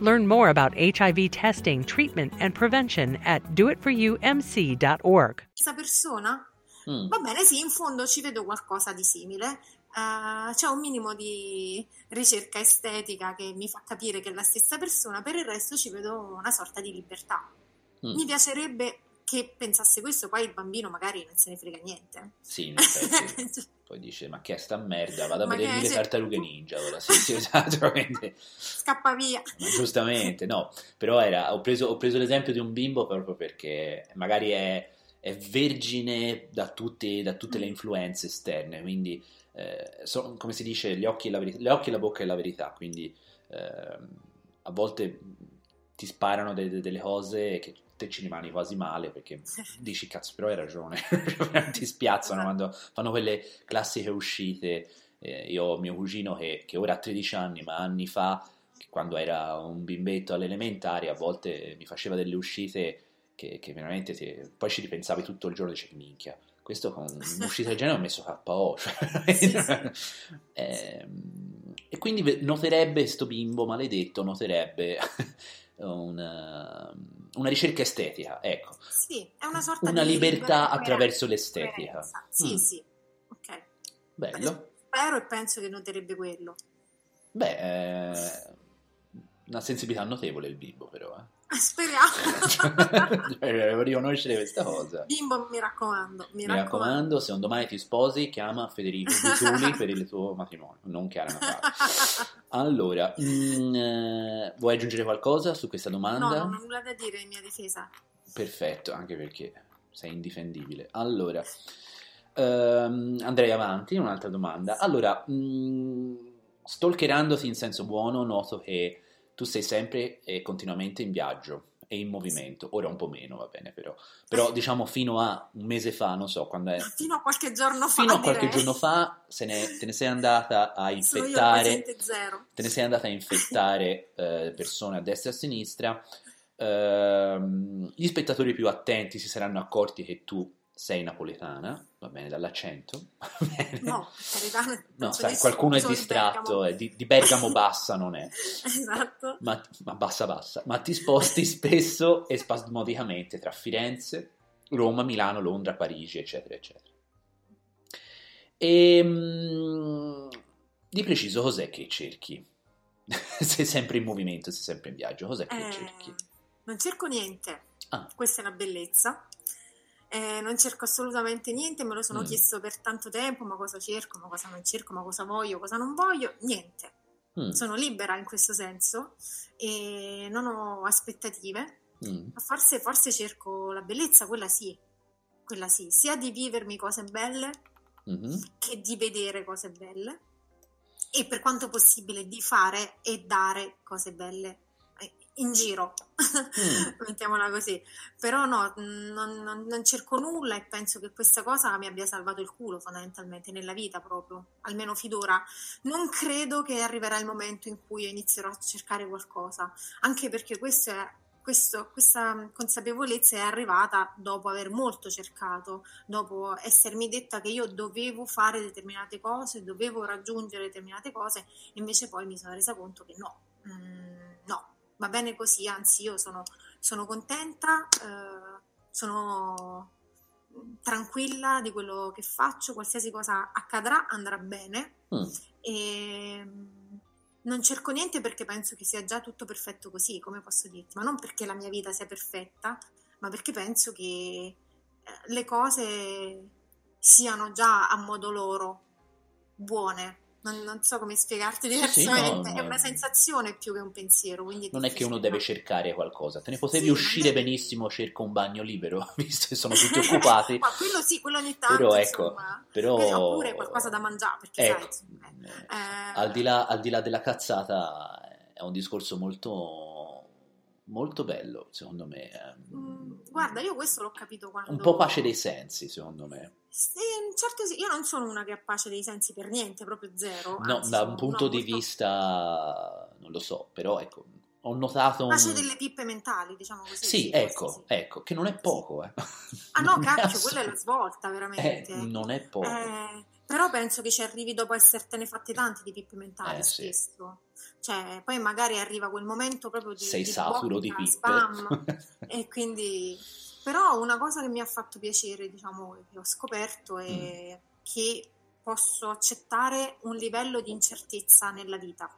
Learn more about HIV testing, treatment, and prevention at doitforyoumc.org. stessa persona? Mm. Va bene, sì, in fondo ci vedo qualcosa di simile. Eh, c'è un minimo di ricerca estetica che mi fa capire che è la stessa persona, per il resto ci vedo una sorta di libertà. Mm. Mi piacerebbe che pensasse questo, poi il bambino magari non se ne frega niente. Sì, in effetti. Poi dice, ma che è sta merda? Vado a Ma vedermi le sì. tartarughe ninja ora. Sì, sì, esatto. quindi- Scappa via. Ma giustamente, no. Però era, ho, preso, ho preso l'esempio di un bimbo proprio perché magari è, è vergine da tutte, da tutte le influenze esterne, quindi eh, so- come si dice, gli occhi, e la veri- gli occhi e la bocca è la verità, quindi ehm, a volte ti sparano de- de- delle cose che te ci rimani quasi male perché dici cazzo però hai ragione. Ti spiazzano quando fanno quelle classiche uscite. Eh, io ho mio cugino che, che ora ha 13 anni ma anni fa quando era un bimbetto alle elementari a volte mi faceva delle uscite che, che veramente ti- poi ci ripensavi tutto il giorno e dicevi minchia questo con un'uscita del genere ho messo KO cioè, Ehm, e quindi noterebbe sto bimbo maledetto noterebbe una, una ricerca estetica ecco Sì, è una sorta una di libertà attraverso l'estetica Sì, Mm, sì, ok. bello Spero e penso che noterebbe quello. beh eh, una sensibilità notevole il bimbo però eh. Speriamo. Devo riconoscere questa cosa Bimbo, mi raccomando, mi, Mi raccomando. raccomando, se un domani ti sposi, chiama Federico Gutuli per il tuo matrimonio, non Chiara Natale. Allora, mm, eh, vuoi aggiungere qualcosa su questa No, domanda? non ho nulla da dire in mia difesa. Perfetto, anche perché sei indifendibile. Allora, ehm, andrei avanti, un'altra domanda. Allora, mm, stalkerandoti in senso buono, noto che tu sei sempre e continuamente in viaggio e in movimento. Ora un po' meno, va bene, però. Però diciamo fino a un mese fa, non so, quando è... Fino a qualche giorno fa. Fino a qualche direi. giorno fa se ne- te ne sei andata a infettare te ne sei andata a infettare eh, persone a destra e a sinistra. Ehm, gli spettatori più attenti si saranno accorti che tu sei napoletana, va bene, dall'accento. bene. No, carità. No, sai, qualcuno è sono di distratto, Bergamo. eh, di, di Bergamo bassa non è, Esatto. ma, ma bassa bassa, ma ti sposti spesso e spasmodicamente tra Firenze, Roma, Milano, Londra, Parigi, eccetera, eccetera. E di preciso cos'è che cerchi? sei sempre in movimento, sei sempre in viaggio, cos'è che Eh, cerchi? non cerco niente. Ah. Questa è la bellezza. Eh, non cerco assolutamente niente, me lo sono Mm. chiesto per tanto tempo, ma cosa cerco, ma cosa non cerco, ma cosa voglio, cosa non voglio, niente. Mm. Sono libera in questo senso e non ho aspettative. Mm. Ma forse, forse cerco la bellezza, quella sì, quella sì, sia di vivermi cose belle Mhm. che di vedere cose belle e per quanto possibile di fare e dare cose belle in giro, Mm. mettiamola così. Però no, non, non- non cerco nulla e penso che questa cosa mi abbia salvato il culo fondamentalmente nella vita proprio, almeno finora. Non credo che arriverà il momento in cui inizierò a cercare qualcosa, anche perché questo è- questo- questa consapevolezza è arrivata dopo aver molto cercato, dopo essermi detta che io dovevo fare determinate cose, dovevo raggiungere determinate cose, invece poi mi sono resa conto che no, mm, no, va bene così, anzi io sono, sono contenta, eh, sono tranquilla di quello che faccio, qualsiasi cosa accadrà andrà bene Mm. e mm, non cerco niente perché penso che sia già tutto perfetto così, come posso dirti, ma non perché la mia vita sia perfetta, ma perché penso che eh, le cose siano già a modo loro buone. Non, non so come spiegarti Sì, diversamente, no, è una sensazione più che un pensiero. Non è che uno deve cercare qualcosa, te ne potevi Sì, uscire benissimo, cerca un bagno libero, visto che sono tutti occupati. Ma quello sì, quello ogni tanto, Però ecco, però- Oppure qualcosa da mangiare, perché Ecco, sai, insomma, eh, al di là, al di là della cazzata è un discorso molto, molto bello, secondo me. ehm, mm, guarda, io questo l'ho capito quando... Un po' pace dei sensi, secondo me. Sì, certo sì, io non sono una che ha pace dei sensi per niente, proprio zero. No, anzi, da un punto una di molto- vista, non lo so, però ecco, ho notato un... Pace delle pippe mentali, diciamo così. Sì, forse ecco, sì. ecco, che non è poco, eh. Ah no, cacchio, quella è la svolta, Eh, veramente. non è poco. Eh, però penso che ci arrivi dopo essertene fatte tanti di pippe mentali Eh, sì. spesso. Cioè, poi magari arriva quel momento proprio di, Sei di saturo di botta, pippe. spam, e quindi... Però una cosa che mi ha fatto piacere, diciamo, che ho scoperto è Mm. che posso accettare un livello di incertezza nella vita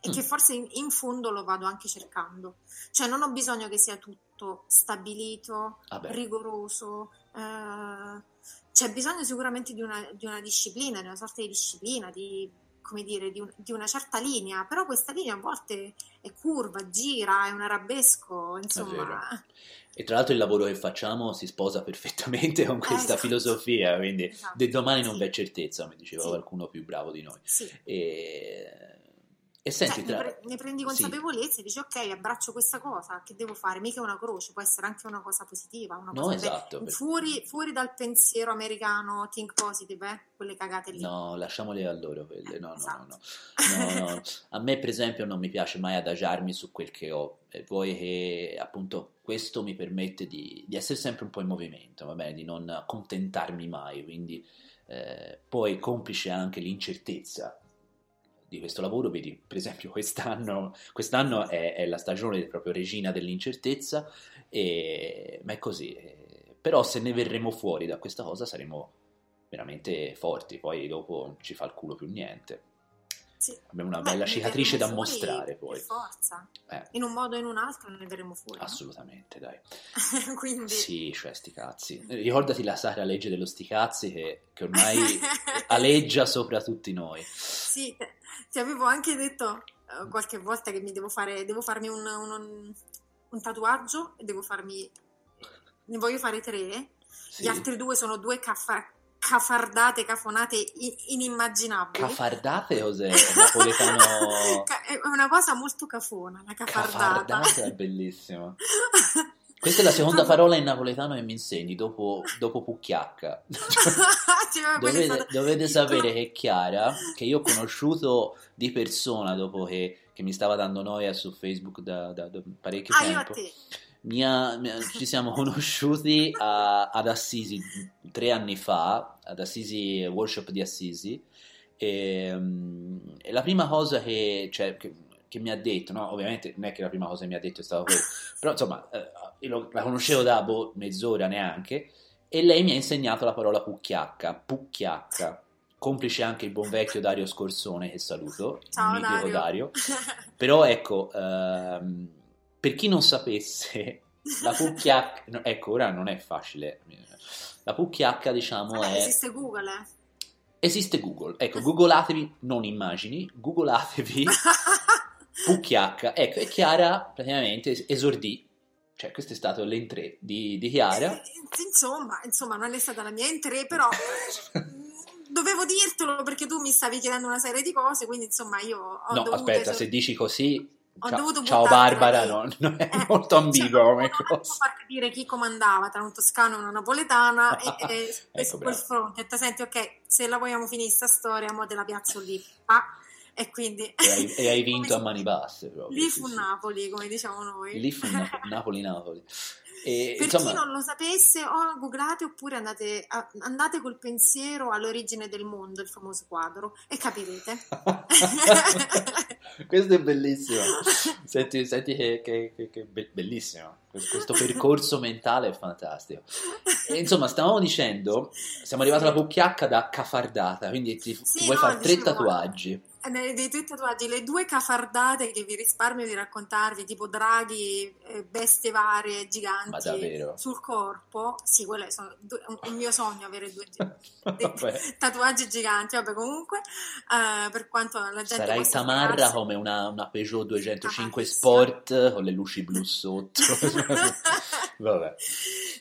e Mm. che forse in, in fondo lo vado anche cercando. Cioè non ho bisogno che sia tutto stabilito, Vabbè. rigoroso, eh, c'è bisogno sicuramente di una, di una disciplina, di una sorta di disciplina, di, come dire, di, un- di una certa linea, però questa linea a volte è curva, gira, è un arabesco, insomma... E tra l'altro il lavoro che facciamo si sposa perfettamente con questa esatto. filosofia, quindi Esatto. di domani non Sì. c'è certezza, come diceva Sì. qualcuno più bravo di noi. Sì. E, e Cioè, senti, ne, tra... pre- ne prendi sì. consapevolezza e dici ok, abbraccio questa cosa, che devo fare? Mica è una croce, può essere anche una cosa positiva, una No, cosa esatto, be- perché- fuori, fuori dal pensiero americano, think positive, eh? quelle cagate lì. No, lasciamole a loro quelle. No, no, Esatto. no, no. No, no. A me, per esempio, non mi piace mai adagiarmi su quel che ho. E vuoi che appunto questo mi permette di, di essere sempre un po' in movimento, va bene? Di non accontentarmi mai. Quindi, eh, poi complice anche l'incertezza di questo lavoro, vedi, per esempio, quest'anno, quest'anno è, è la stagione proprio regina dell'incertezza, e, ma è così. eh. Però se ne verremo fuori da questa cosa saremo veramente forti, poi dopo ci fa il culo più niente. Sì. Abbiamo una Beh, bella cicatrice da mostrare Per poi. forza. Eh, In un modo o in un altro ne verremo fuori. no? assolutamente, dai. Quindi... Sì, cioè sti cazzi. Ricordati la sacra legge dello sti cazzi che, che ormai aleggia sopra tutti noi. Sì, ti avevo anche detto eh, qualche volta che mi devo fare, devo farmi un, un- un tatuaggio e devo farmi, ne voglio fare tre. Sì. Gli altri due sono due caffa- cafardate, cafonate inimmaginabili. Cafardate cos'è? Napoletano È una cosa molto cafona, la cafardata. cafardate è bellissimo. Questa è la seconda parola in napoletano che mi insegni dopo, dopo pucchiacca. Cioè, Dovete, stato- dovete sapere che Chiara, che io ho conosciuto di persona dopo che, che mi stava dando noia su Facebook da, da- da parecchio Ah, io a tempo, te. Mi ha- mi ha- ci siamo conosciuti a- ad Assisi tre anni fa, ad Assisi, workshop di Assisi, e, mm, e la prima cosa che, cioè, che, che mi ha detto, no? ovviamente non è che la prima cosa che mi ha detto è stata quella, però insomma eh, lo- la conoscevo da boh, mezz'ora neanche, e lei mi ha insegnato la parola pucchiacca, pucchiacca. Complice anche il buon vecchio Dario Scorsone, che saluto, Ciao, il mitico Dario. Dario. Però ecco, ehm, per chi non sapesse, la pucchiacca, no, ecco, ora non è facile. La pucchiacca, diciamo, è... esiste Google, eh. Esiste Google, ecco, googolatevi, non immagini, googolatevi pucchiacca. Ecco, e Chiara praticamente esordì, cioè questo è stato l'entrée di, di Chiara. Eh, Insomma, insomma, non è stata la mia entrée, però dovevo dirtelo perché tu mi stavi chiedendo una serie di cose, quindi insomma io ho No, aspetta, esor- se dici così, ciao, ciao Barbara, no, non è Eh, molto ambigua come non cosa. far capire chi comandava tra un toscano e una napoletana e, e- e Ecco, su quel fronte ho detto, senti ok se la vogliamo finire sta storia mo te la piazzo lì ah, e quindi E hai, e hai vinto a mani basse proprio. lì fu sì. Napoli come diciamo noi Lì fu Nap- Napoli-Napoli. E, per insomma, chi non lo sapesse o googlate oppure andate, a- andate col pensiero all'origine del mondo il famoso quadro e capirete questo è bellissimo. Senti, senti che, che- che- che be- bellissimo. Questo percorso mentale è fantastico. E, insomma, stavamo dicendo, siamo arrivati alla pucchiacca da cafardata, quindi ti, ti Sì, vuoi no, fare tre dicevo, tatuaggi. Nei- dei tuoi tatuaggi, le due cafardate che vi risparmio di raccontarvi, tipo draghi, eh, bestie varie, giganti sul corpo, sì, quello è un mio sogno avere due tatuaggi giganti, vabbè comunque, eh, per quanto la gente Sarai tamarra figurarsi- come una, una Peugeot 205 Ah, Sport con le luci blu sotto. Vabbè.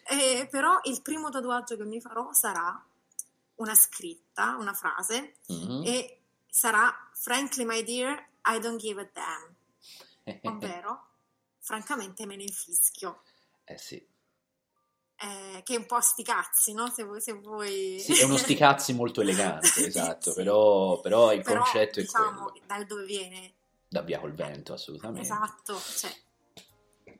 Eh, però il primo tatuaggio che mi farò sarà una scritta, una frase, Mhm. e sarà Frankly, my dear, I don't give a damn. Ovvero, francamente me ne infischio. Eh sì. Eh, che è un po' sti cazzi, no? Se vuoi... Se vuoi... Sì, è uno sticazzi molto elegante, esatto, però, però il Però, concetto è diciamo, quello. da dove viene, Da via col vento, assolutamente. esatto, cioè,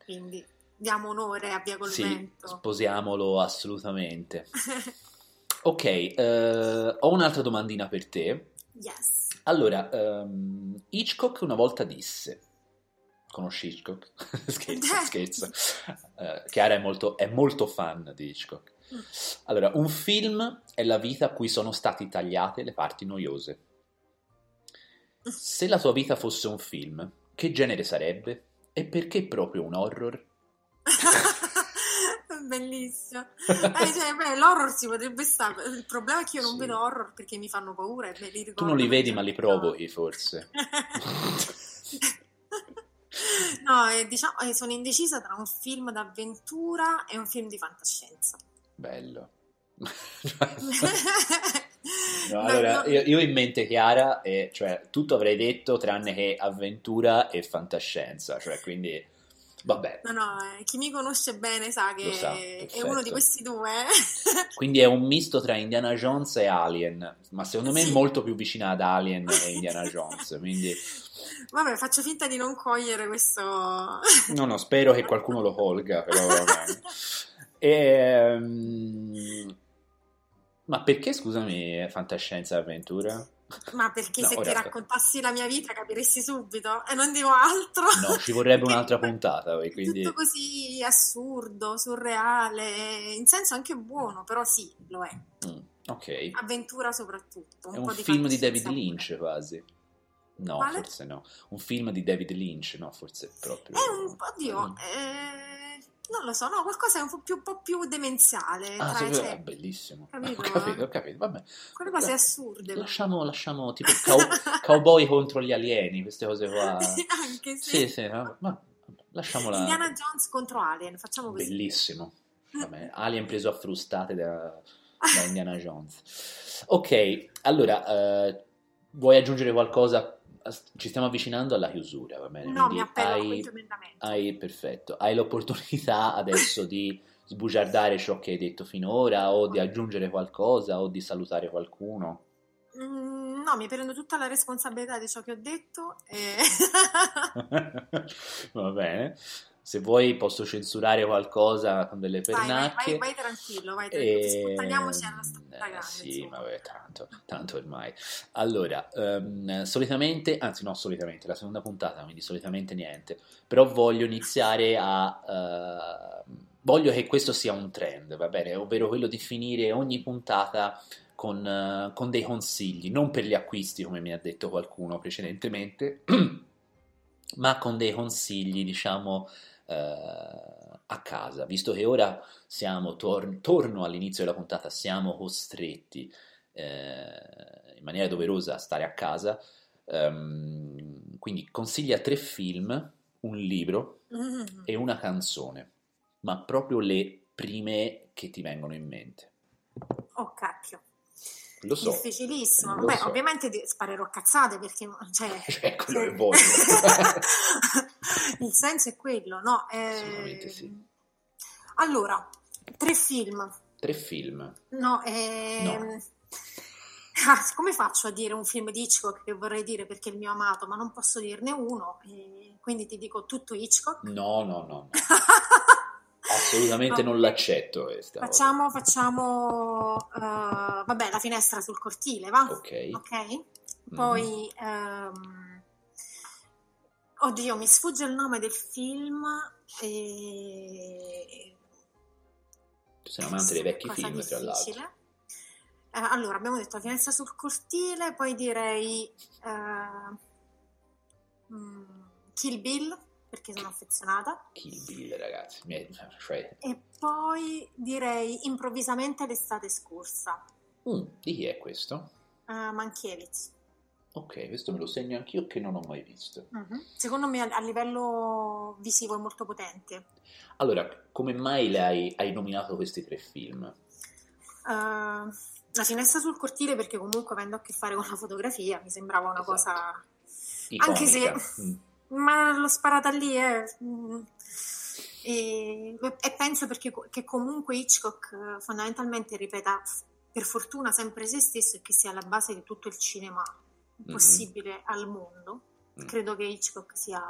quindi diamo onore a Via col Sì, Vento. sposiamolo assolutamente. Ok, eh, ho un'altra domandina per te. yes. Allora, ehm, Hitchcock una volta disse, conosci Hitchcock? scherzo, scherzo. Eh, Chiara è molto, è molto fan di Hitchcock. Allora, un film è la vita a cui sono state tagliate le parti noiose. Se la tua vita fosse un film, che genere sarebbe? E perché proprio un horror? Bellissimo. Eh, cioè, beh, l'horror si potrebbe stare. Il problema è che io non vedo horror perché mi fanno paura e me li. Tu non li vedi, ma li provochi, forse. No, eh, diciamo, eh, sono indecisa tra un film d'avventura e un film di fantascienza. Bello. No, allora, io, io in mente Chiara, e cioè tutto avrei detto tranne che avventura e fantascienza, cioè quindi vabbè, No, no, eh, chi mi conosce bene sa che sa, è uno di questi due. quindi è un misto tra Indiana Jones e Alien, ma secondo me è Sì. molto più vicina ad Alien e Indiana Jones, quindi Vabbè, faccio finta di non cogliere questo. no, no, spero che qualcuno lo colga, però vabbè. Ehm, Ma perché, scusami, fantascienza e avventura? Ma perché No, se ti raccontassi la mia vita capiresti subito e non dico altro. No, ci vorrebbe un'altra puntata, quindi... Tutto così assurdo, surreale, in senso anche buono, però sì, lo è. Mm, ok. Avventura soprattutto. Un un di film di. David Lynch quasi. No, Quale? forse no. Un film di David Lynch, no, forse proprio. È un oddio, Mm. eh, non lo so, no, qualcosa è un po' più, un po' più demenziale. Ah, tra- cioè, è bellissimo. capito? Ho capito, ho capito, vabbè. quelle cose assurde. Lasciamo, lasciamo tipo cow- cowboy contro gli alieni, queste cose qua. Anche sì. Sì, sì, no, ma lasciamola. Indiana Jones contro Alien, facciamo così. Bellissimo. Vabbè, Alien preso a frustate da, da Indiana Jones. Ok, allora, eh, vuoi aggiungere qualcosa? Ci stiamo avvicinando alla chiusura, va bene? No, Quindi mi appello hai, emendamento. hai- perfetto. Hai l'opportunità adesso di sbugiardare ciò che hai detto finora o di aggiungere qualcosa o di salutare qualcuno. Mm, no, mi prendo tutta la responsabilità di ciò che ho detto. E... Va bene. Se vuoi posso censurare qualcosa con delle vai, vai, vai, vai tranquillo, vai tranquillo. E- Sputtaniamoci alla strada grande. Eh, sì, ma vabbè, tanto, tanto ormai. Allora, ehm, solitamente, anzi no, solitamente, la seconda puntata, quindi solitamente niente, però voglio iniziare a... eh, voglio che questo sia un trend, va bene? Ovvero quello di finire ogni puntata con, eh, con dei consigli, non per gli acquisti, come mi ha detto qualcuno precedentemente, ma con dei consigli, diciamo, eh, a casa, visto che ora siamo, tor- torno all'inizio della puntata, siamo costretti eh, in maniera doverosa a stare a casa, ehm, quindi consiglia tre film, un libro Mm. e una canzone, ma proprio le prime che ti vengono in mente. Oh cacchio, Lo so, difficilissimo. lo Beh, so. ovviamente sparerò cazzate perché cioè, Cioè, quello che voglio. il senso è quello, no? eh, sì. Allora, tre film. Tre film. No, ehm, No. ah, come faccio a dire un film di Hitchcock che vorrei dire perché è il mio amato, ma non posso dirne uno, e quindi ti dico tutto Hitchcock. No, no, no, no. Assolutamente non l'accetto questa. Facciamo, facciamo, eh, vabbè, la finestra sul cortile, va? Ok. Ok? Poi, ehm, oddio, mi sfugge il nome del film. E... Tu sei un amante dei vecchi film, tra l'altro. difficile. Eh, allora, abbiamo detto la finestra sul cortile, poi direi mm, Kill Bill, perché sono affezionata, Kill Bill, ragazzi. Cioè, e poi direi improvvisamente l'estate scorsa, mm, di chi è questo? eh, Mankiewicz. Ok, questo me lo segno anch'io che non ho mai visto. Mhm. Secondo me a, a livello visivo è molto potente. Allora, come mai hai, hai nominato questi tre film? Eh, la finestra sul cortile, perché comunque avendo a che fare con la fotografia, mi sembrava una cosa... Anche se... Iconica. Mm. Ma l'ho sparata lì, eh. Mm. E, e penso perché, che comunque Hitchcock eh, fondamentalmente ripeta per fortuna sempre se stesso e che sia alla base di tutto il cinema Mhm. possibile al mondo. Mm. Credo che Hitchcock sia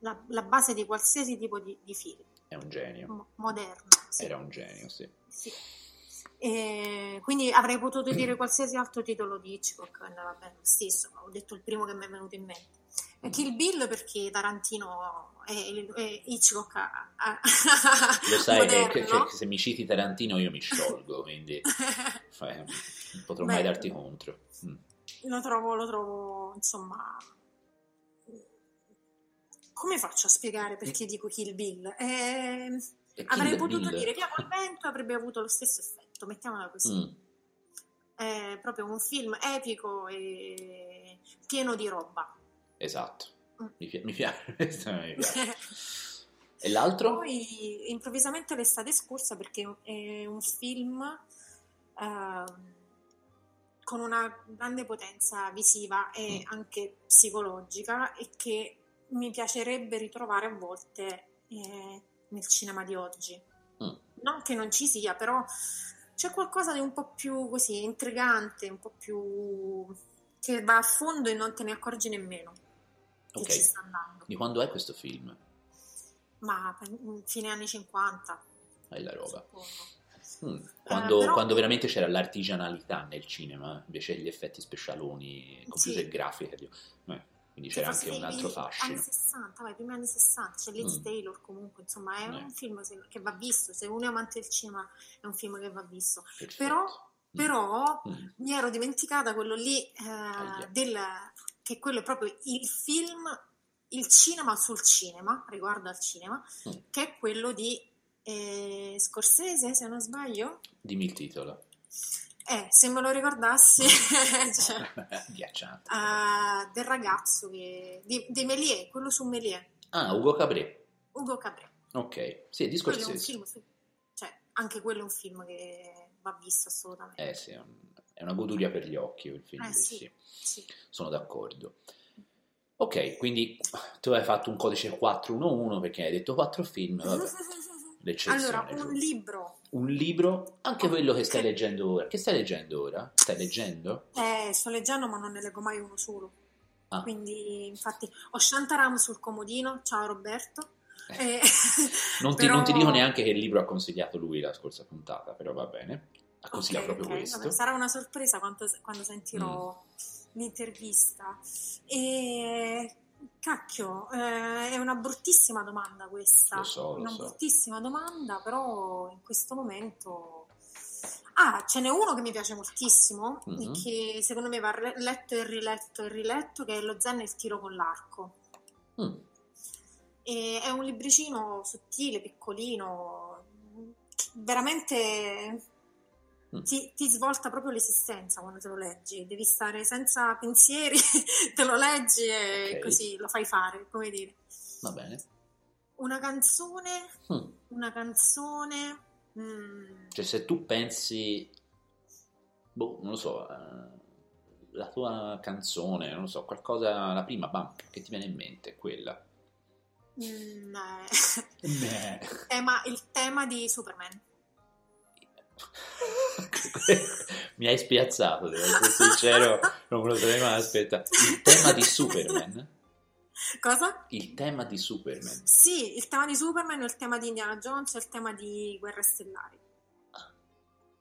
la, la base di qualsiasi tipo di, di film È un genio. mo- moderno. sì. Era un genio, sì. Sì. E quindi avrei potuto dire qualsiasi altro titolo di Hitchcock, andava bene lo stesso, ma ho detto il primo che mi è venuto in mente. E Kill Bill perché Tarantino è, è Hitchcock a- a- Lo sai che, che- che se mi citi Tarantino io mi sciolgo, quindi cioè, non potrò mai Beh. darti contro. Mm. lo trovo, lo trovo, insomma... Come faccio a spiegare perché dico Kill Bill? Eh, E avrei Kill potuto Bill? dire Via col vento e avrebbe avuto lo stesso effetto, mettiamola così. Mm. È proprio un film epico e pieno di roba. Esatto. Mm. Mi, pi- mi piace, mi piace. E l'altro? Poi improvvisamente l'estate scorsa perché è un film ehm, con una grande potenza visiva e Mm. anche psicologica e che mi piacerebbe ritrovare a volte eh, nel cinema di oggi. Mm. Non che non ci sia, però c'è qualcosa di un po' più così intrigante, un po' più che va a fondo e non te ne accorgi nemmeno che Ok. ci sta andando. Di quando è questo film? Ma pen- fine anni 50. È la roba. Mm. Quando, però- quando veramente c'era l'artigianalità nel cinema, invece gli effetti specialoni, computer Sì. grafiche. Eh, quindi Che c'era anche un altro Anni fascino. 60, vai, primi anni 60, c'è Liz Mm. Taylor comunque, insomma è Eh. un film che va visto, se uno è amante del cinema è un film che va visto. Perfetto. Però, però Mm. mi ero dimenticata quello lì, eh, del, che quello è proprio il film, il cinema sul cinema, riguardo al cinema, Mm. che è quello di eh, Scorsese, se non sbaglio. Dimmi il titolo. Eh, se me lo ricordassi, cioè, ah, del ragazzo che, di, di Méliès, quello su Méliès, Ah, Ugo Cabré. Ugo Cabré. Ok, sì, di Quello è un Scorsese. film, su- cioè, anche quello è un film che va visto assolutamente. Eh sì, è un- è una goduria per gli occhi il film, Eh, sì. sì. Sono d'accordo. Ok, quindi tu hai fatto un codice 411 perché hai detto quattro film, vabbè, l'eccezione. Allora, un giusto. libro, Un libro, anche quello che stai leggendo ora. Che stai leggendo ora? Stai leggendo? eh, sto leggendo ma non ne leggo mai uno solo. Ah. Quindi, infatti, ho Shantaram sul comodino, ciao Roberto. Eh, Non ti, però- non ti dico neanche che libro ha consigliato lui la scorsa puntata, però va bene. Ha Ok, consigliato proprio ok, questo. sarà una sorpresa quando, quando sentirò Mm. l'intervista. E cacchio, eh, è una bruttissima domanda questa. Lo so, lo una so. bruttissima domanda, però in questo momento. Ah, ce n'è uno che mi piace moltissimo Mhm. e che secondo me va letto e riletto e riletto, che è Lo zen e il tiro con l'arco. Mm. È un libricino sottile, piccolino, veramente. Ti, ti svolta proprio l'esistenza quando te lo leggi. Devi stare senza pensieri, te lo leggi e Ok. così lo fai fare, come dire. Va bene. Una canzone, Mm. una canzone. mm, Cioè, se tu pensi, boh, non lo so, eh, la tua canzone, non lo so, qualcosa, la prima, bam, che ti viene in mente, è quella. mm, eh, Beh. tema- il tema di Superman. Mi hai spiazzato, devo essere sincero, non me lo sarei mai aspettato. Il tema di Superman? Cosa? Il tema di Superman. Sì, il tema di Superman, il tema di Indiana Jones il tema di Guerre Stellari.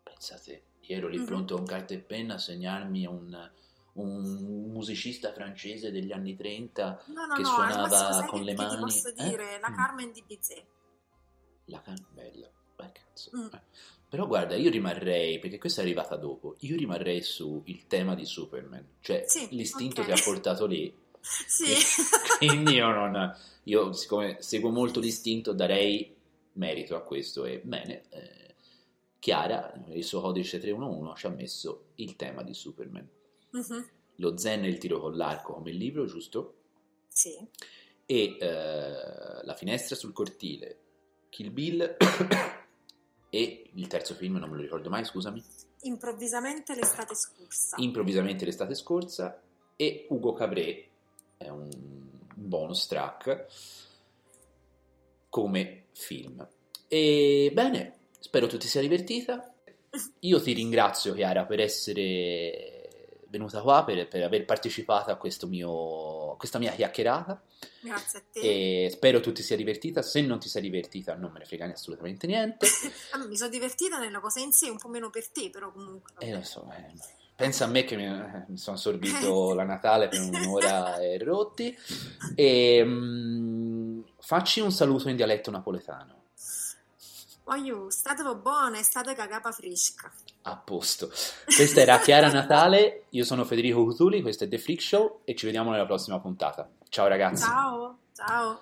Pensate, io ero lì Mhm. pronto con carta e penna a segnarmi un, un musicista francese degli anni 30 No, no, che no, suonava con le mani. ti posso eh? dire? La Mm. Carmen di Bizet. La can- bella. beh, cazzo. Mm. Però guarda, io rimarrei, perché questa è arrivata dopo, io rimarrei su il tema di Superman, cioè sì, l'istinto okay. che ha portato lì. Sì. quindi io non... Io, siccome seguo molto l'istinto, darei merito a questo e bene, eh, Chiara, il suo codice 311, ci ha messo il tema di Superman. Uh-huh. Lo zen e il tiro con l'arco come libro, giusto? Sì. E eh, La finestra sul cortile, Kill Bill e il terzo film, non me lo ricordo mai, scusami. Improvvisamente l'estate scorsa. Improvvisamente l'estate scorsa e Ugo Cabré è un bonus track come film. E bene, spero tu ti sia divertita. Io ti ringrazio Chiara per essere venuta qua, per, per aver partecipato a mio, questa mia chiacchierata. Grazie a te. E spero tu ti sia divertita. Se non ti sei divertita, non me ne frega assolutamente niente. allora, mi sono divertita nella cosa in sé, un po' meno per te, però comunque. Eh, lo so, eh. Pensa a me che mi, mi sono assorbito la Natale per un'ora e rotti. E um, facci un saluto in dialetto napoletano. Voglio, state buone, state cagapa fresca. A posto. Questa era Chiara Natale, io sono Federico Cutuli, questo è The Freak Show e ci vediamo nella prossima puntata. Ciao ragazzi. Ciao, ciao.